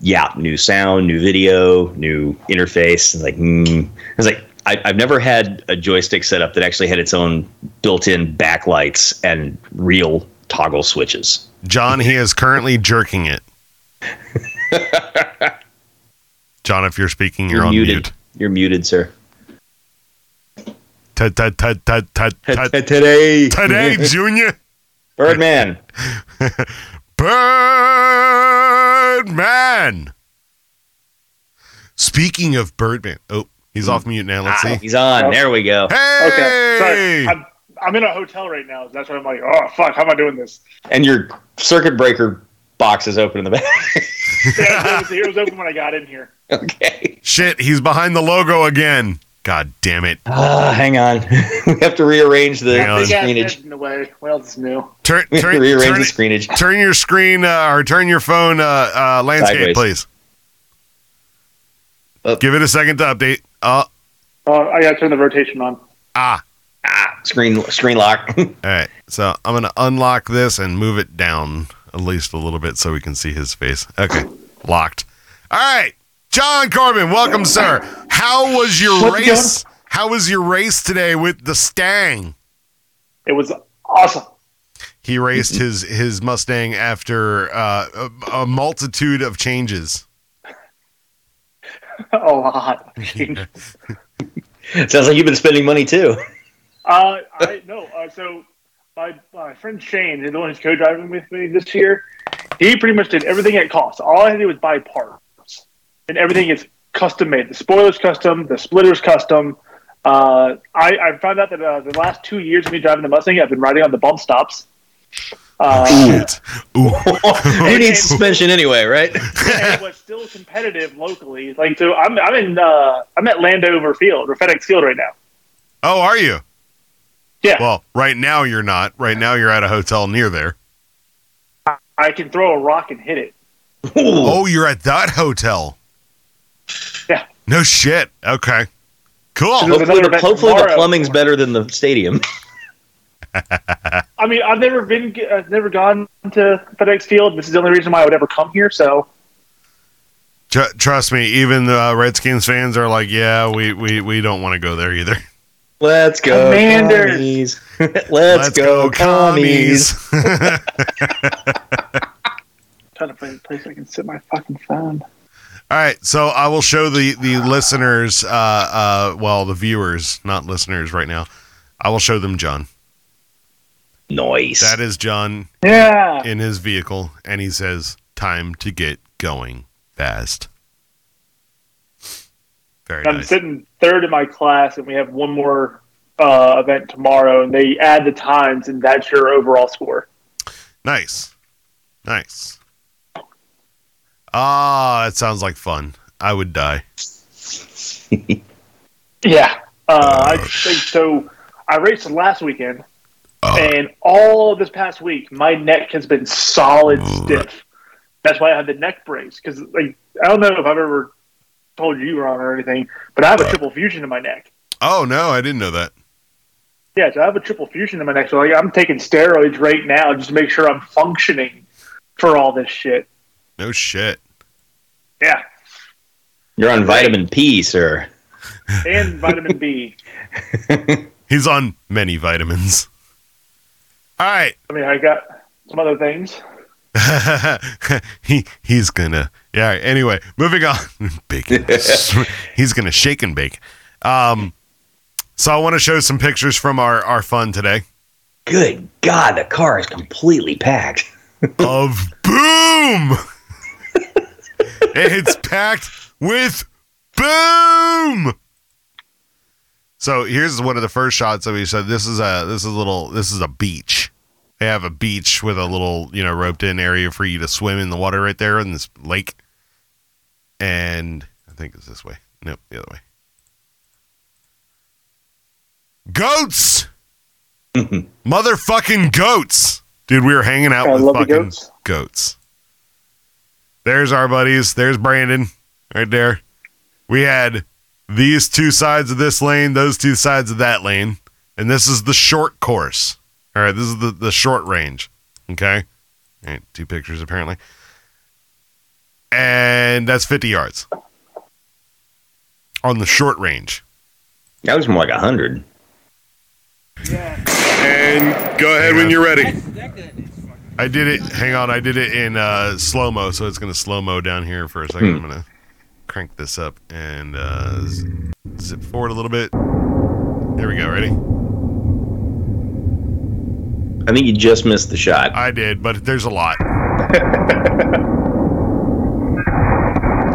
yeah, new sound, new video, new interface. It's like, mm. it's like I, I've never had a joystick setup that actually had its own built-in backlights and real toggle switches. John, he is currently jerking it. John, if you're speaking, you're, You're on muted. mute. You're muted, sir. Today, today, Junior. Birdman. Birdman. Speaking of Birdman, oh, he's off mute now. Let's ah, see. He's on. There we go. Hey, Okay, sorry. I'm, I'm in a hotel right now. That's why I'm like, oh fuck, how am I doing this? And your circuit breaker box is open in the back. Yeah, it was, it was open when I got in here. okay. shit, he's behind the logo again. God damn it! Ah, hang on. we have to rearrange the, Hang on. the Big screenage. in the way. What else is new? Turn, We have to turn, rearrange turn, the screenage. turn your screen uh, or turn your phone uh, uh, landscape, Sideways. please. Up. Give it a second to update. Uh, Oh, I gotta turn the rotation on. ah. Ah, screen screen lock. All right. So I'm going to unlock this and move it down at least a little bit so we can see his face. Okay. Locked. All right. John Corbin, welcome, sir. How was your What's race? How was your race today with the Stang? It was awesome. He raced his his Mustang after uh, a, a multitude of changes. a lot. Sounds like you've been spending money too. Uh, I no. Uh, so my my friend Shane, the one who's co-driving with me this year, he pretty much did everything at cost. All I had to do was buy parts, and everything is custom made. The spoilers custom, the splitters custom. Uh, I, I found out that uh, the last two years of me driving the Mustang, I've been riding on the bump stops. Uh, Shit. Ooh. you need suspension anyway, right? and it was still competitive locally. Like so, I'm I'm in uh, I'm at Landover Field or FedEx Field right now. Oh, are you? Yeah, Well, right now you're not. Right now you're at a hotel near there. I can throw a rock and hit it. Oh, you're at that hotel. Yeah. No shit. Okay. Cool. There's hopefully, the, hopefully the tomorrow. plumbing's better than the stadium. I mean, I've never been, I've never gone to FedEx Field. This is the only reason why I would ever come here. So Tr- trust me, even the uh, Redskins fans are like, yeah, we we, we don't want to go there either. Let's go, Commanders. commies. Let's, go, commies. trying to find a place I can sit my fucking phone. All right, so I will show the the listeners, uh, uh, well, the viewers, not listeners, right now. I will show them John. Noise. That is John Yeah, in his vehicle, and he says, "Time to get going fast." Very nice. I'm nice. sitting third in my class, and we have one more uh, event tomorrow, and they add the times, and that's your overall score. Nice. Nice. Ah, that sounds like fun. I would die. Yeah, uh, I think so. I raced last weekend, Oh. and all this past week, my neck has been solid stiff. That's why I had the neck brace because, like, I don't know if I've ever told you, Ron, or anything, but I have a triple fusion in my neck. Oh no, I didn't know that. Yeah, so I have a triple fusion in my neck. So like, I'm taking steroids right now just to make sure I'm functioning for all this shit. No shit. Yeah, You're on vitamin P, sir. and vitamin B. He's on many vitamins. All right. I mean, I got some other things. he he's gonna yeah. Anyway, moving on. Bacon. he's gonna shake and bake. Um, so I want to show some pictures from our our fun today Good God, the car is completely packed. of boom. It's packed with boom. So here's one of the first shots that we said. This is a this is a little this is a beach. They have a beach with a little you know roped in area for you to swim in the water right there in this lake. And I think it's this way. Nope, the other way. Goats, motherfucking goats, dude. We were hanging out I with fucking goats. goats. There's our buddies. There's Brandon right there. We had these two sides of this lane, those two sides of that lane, and this is the short course. All right, this is the, the short range. Okay. All right, two pictures apparently. And that's 50 yards on the short range. That was more like a hundred. And go ahead when you're ready. I did it. Hang on, I did it in uh, slow mo, so it's gonna slow mo down here for a second. I'm gonna crank this up and uh, zip forward a little bit. Here we go. Ready? I think you just missed the shot. I did, but there's a lot.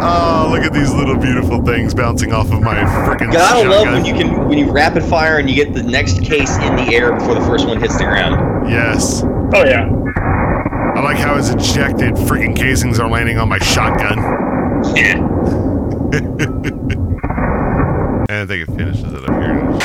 oh, look at these little beautiful things bouncing off of my freaking Gotta love shotgun. when you can when you rapid fire and you get the next case in the air before the first one hits the ground. Yes. Oh yeah. I like how his ejected. Freaking casings are landing on my shotgun. Yeah. And I think it finishes it up here.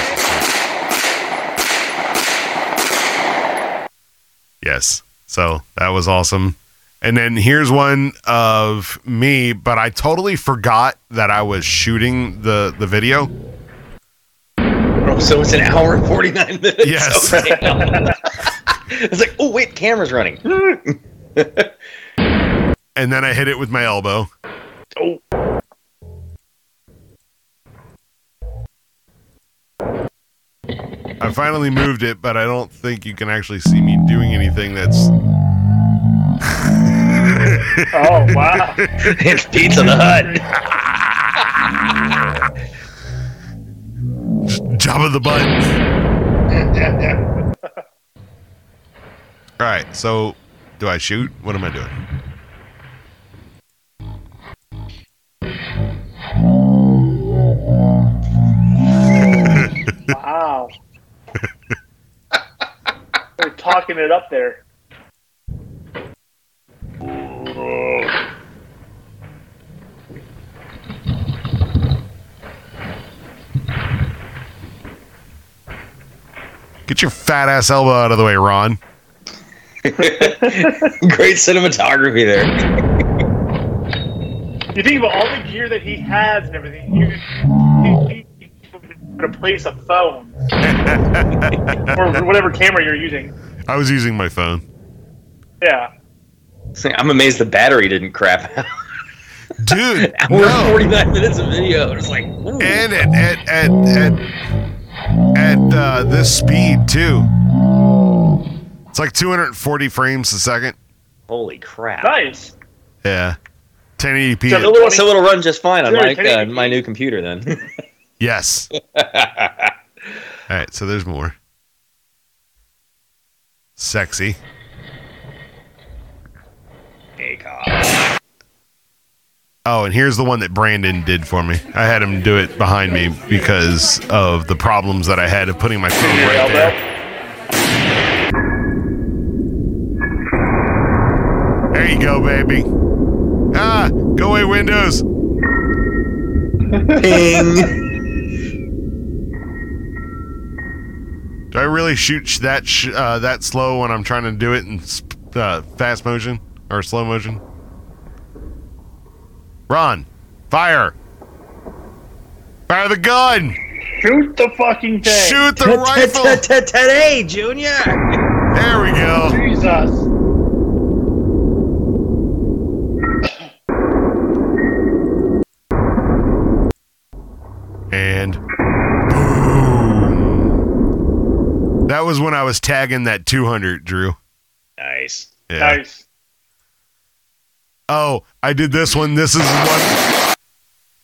Yes. So that was awesome. And then here's one of me, but I totally forgot that I was shooting the the video. Oh, so it's an hour and forty nine minutes. Yes. Okay. it's like, oh wait, camera's running. And then I hit it with my elbow. Oh. I finally moved it, but I don't think you can actually see me doing anything that's Oh wow. it's Pizza the Hut. job of the butt. All right, so do I shoot? What am I doing? Wow. They're talking it up there. Get your fat ass elbow out of the way, Ron. Great cinematography there. You think about all the gear that he has and everything. You he, he, he replace a phone or whatever camera you're using. I was using my phone. Yeah. I'm amazed the battery didn't crap out. Dude, Hour no. and 49 minutes of video. It's like, ooh. And at at at at, at uh, this speed too. It's like 240 frames a second. holy crap. Nice. Yeah. 1080p. So- So, so it'll run just fine on my, uh, my new computer then. yes. All right, so there's more. Sexy. hey, God. Oh, and here's the one that Brandon did for me. I had him do it behind me because of the problems that I had of putting my phone Your right elbow. there. There you go, baby. Ah, go away, Windows. Ping. Do I really shoot that sh- uh, that slow when I'm trying to do it in sp- uh, fast motion or slow motion? Ron, fire! Fire the gun! Shoot the fucking thing. Shoot the rifle! Today, Junior. There we go. Jesus. And boom. That was when I was tagging that 200, Drew. Nice. Yeah. Nice. Oh, I did this one. This is one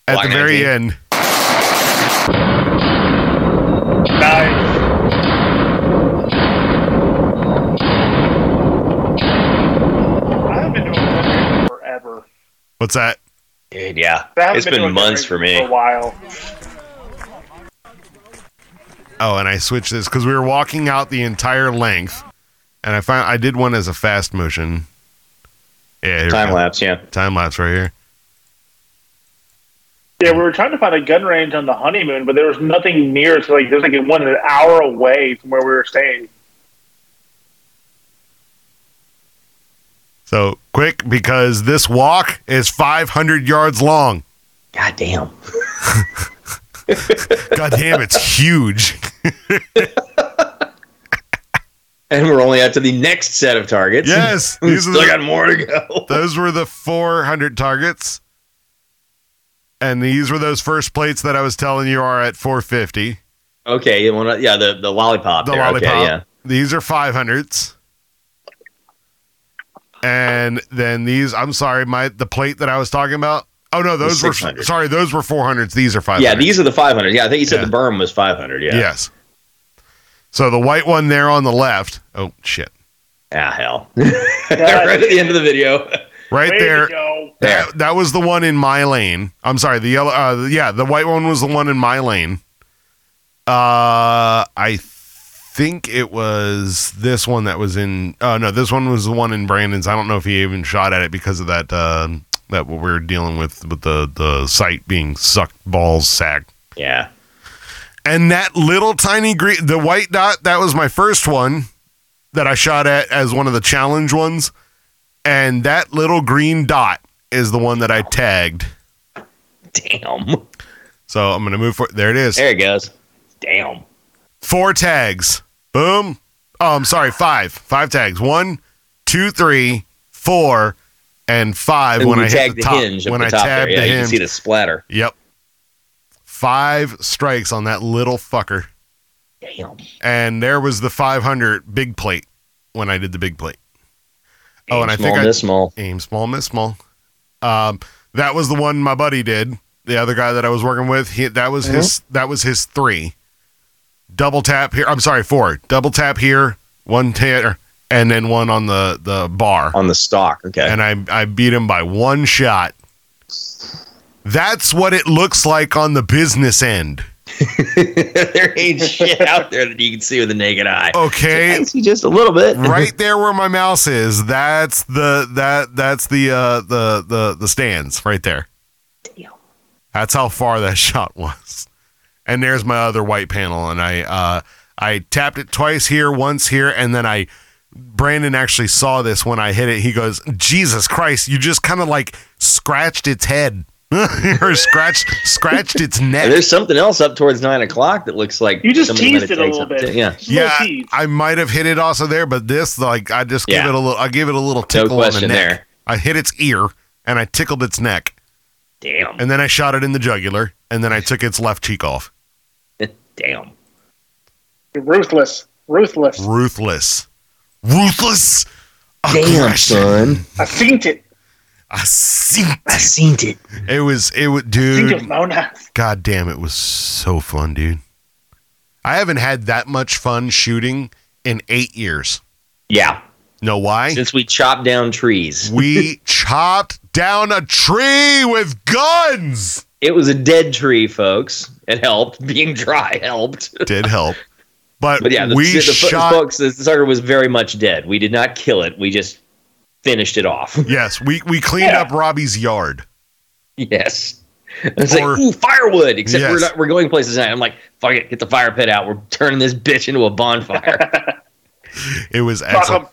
at Block the very 19. end. Nice. I haven't been doing forever. What's that? Dude, yeah. I haven't It's been doing months for me. For a while. Oh, and I switched this because we were walking out the entire length, and I found I did one as a fast motion. Yeah, Time lapse, yeah. Time lapse right here. Yeah, we were trying to find a gun range on the honeymoon, but there was nothing near. So like, there's like it one an hour away from where we were staying. So quick because this walk is 500 yards long. God damn. God damn, it's huge. And we're only up to the next set of targets. Yes, we still the- got more to go. Those were the 400 targets. And these were those first plates that I was telling you are at 450. Okay, you wanna, yeah, the, the lollipop. The there. lollipop. Okay, yeah. These are 500s. And then these, I'm sorry, my the plate that I was talking about. Oh no, those were 600. sorry, those were 400s. These are 500s. Yeah, these are the 500. Yeah, I think you said Yeah. the berm was 500. Yeah. Yes. So the white one there on the left. Oh shit! Ah, hell. right at the end of the video. Right Way there. to. That, that was the one in my lane. I'm sorry, the yellow. Uh, yeah, the white one was the one in my lane. Uh, I think it was this one that was in. Oh no, this one was the one in Brandon's. I don't know if he even shot at it because of that. Uh, that what we are dealing with with the the site being sucked balls sack. Yeah. And that little tiny green, the white dot, that was my first one that I shot at as one of the challenge ones. And that little green dot is the one that I tagged. Damn. So I'm going to move for There it is. There it goes. Damn. Four tags. Boom. Oh, I'm sorry. Five. Five tags. One, two, three, four, and five And when you I hit the top. hinge when I top tabbed there. Yeah, the you can hinge. see the splatter. Yep. Five strikes on that little fucker. Damn. and there was the 500 big plate when I did the big plate. Oh, Aim and I small, think I miss small. aim small, miss small. Um, that was the one my buddy did. The other guy that I was working with, he that was his that was his three. Double tap here. I'm sorry, four. Double tap here, one tap, and then one on the the bar. on the stock. Okay. And I I beat him by one shot. That's what it looks like on the business end. there ain't shit out there that you can see with the naked eye. Okay. I can see just a little bit. right there where my mouse is that's the that that's the uh the the the stands right there Damn. that's how far that shot was and there's my other white panel and i uh i tapped it twice here once here and then i brandon actually saw this when i hit it he goes jesus christ you just kind of like scratched its head or scratched scratched its neck there's something else up towards nine o'clock that looks like You just teased have it a little something- bit. Yeah. Just yeah. I might have hit it also there, but this, like, I just give Yeah. it a little. I gave it a little tickle on the neck. there. I hit its ear and I tickled its neck, Damn. and then I shot it in the jugular, and then I took its left cheek off. Damn. Ruthless. Ruthless. Ruthless, ruthless Damn, son. I seen it. I seen I seen it. it was it was Think dude. of Mona. God damn, it was so fun, dude. I haven't had that much fun shooting in eight years. Yeah. Know why? Since we chopped down trees. we chopped down a tree with guns. It was a dead tree, folks. It helped. Being dry helped. Did help, but, But yeah, the, we the, the shot. folks, the sucker was very much dead. We did not kill it. We just finished it off. Yes, we we cleaned Yeah. up Robbie's yard. yes. It's like, ooh, firewood. Except we're not, we're going places tonight. I'm like, fuck it, get the fire pit out. We're turning this bitch into a bonfire. It was excellent.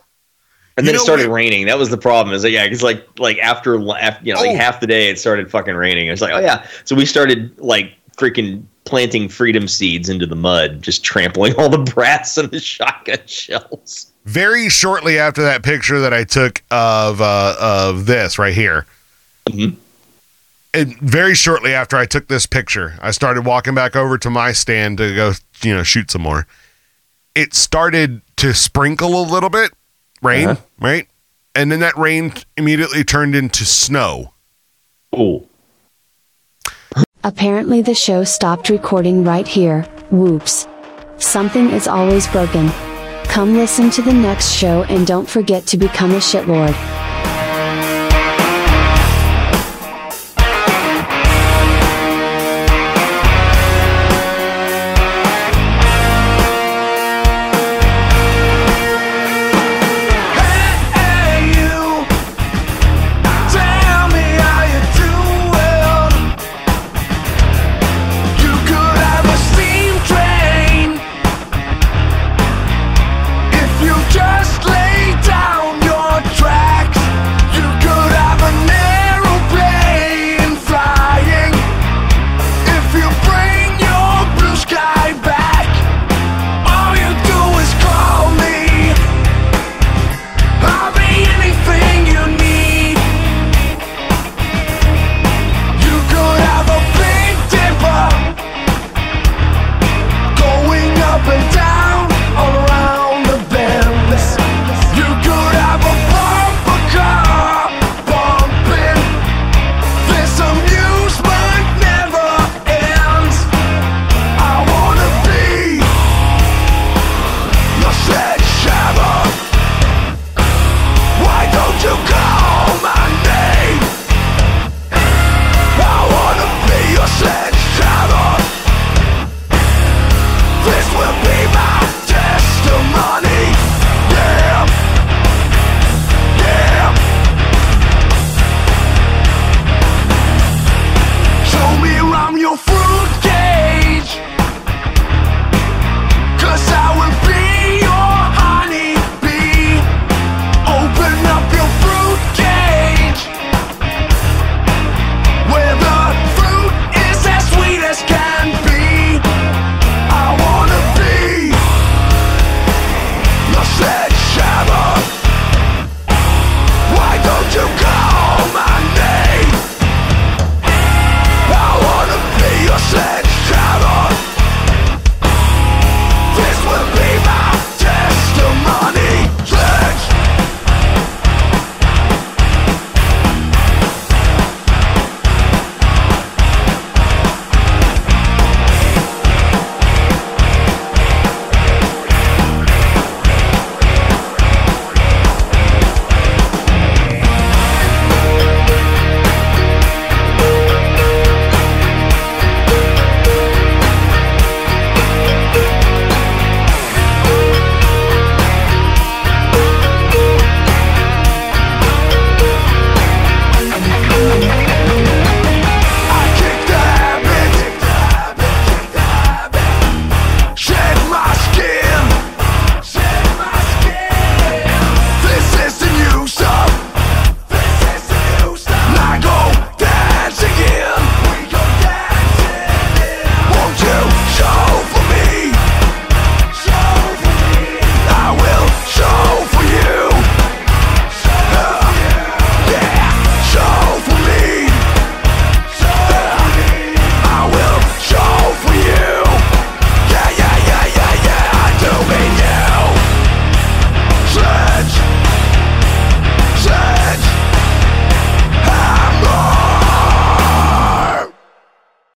And You then it started what- raining. That was the problem. Is that yeah, because like like after, after you know like Oh. half the day it started fucking raining. It's like oh yeah, so we started like freaking planting freedom seeds into the mud, just trampling all the brass and the shotgun shells. Very shortly after that picture that I took of uh, of this right here, Mhm. and very shortly after I took this picture, I started walking back over to my stand to go, you know, shoot some more. It started to sprinkle a little bit, rain, Uh-huh. right, and then that rain immediately turned into snow. Ooh. Apparently, the show stopped recording right here. Whoops. Something is always broken. Come listen to the next show and don't forget to become a shitlord.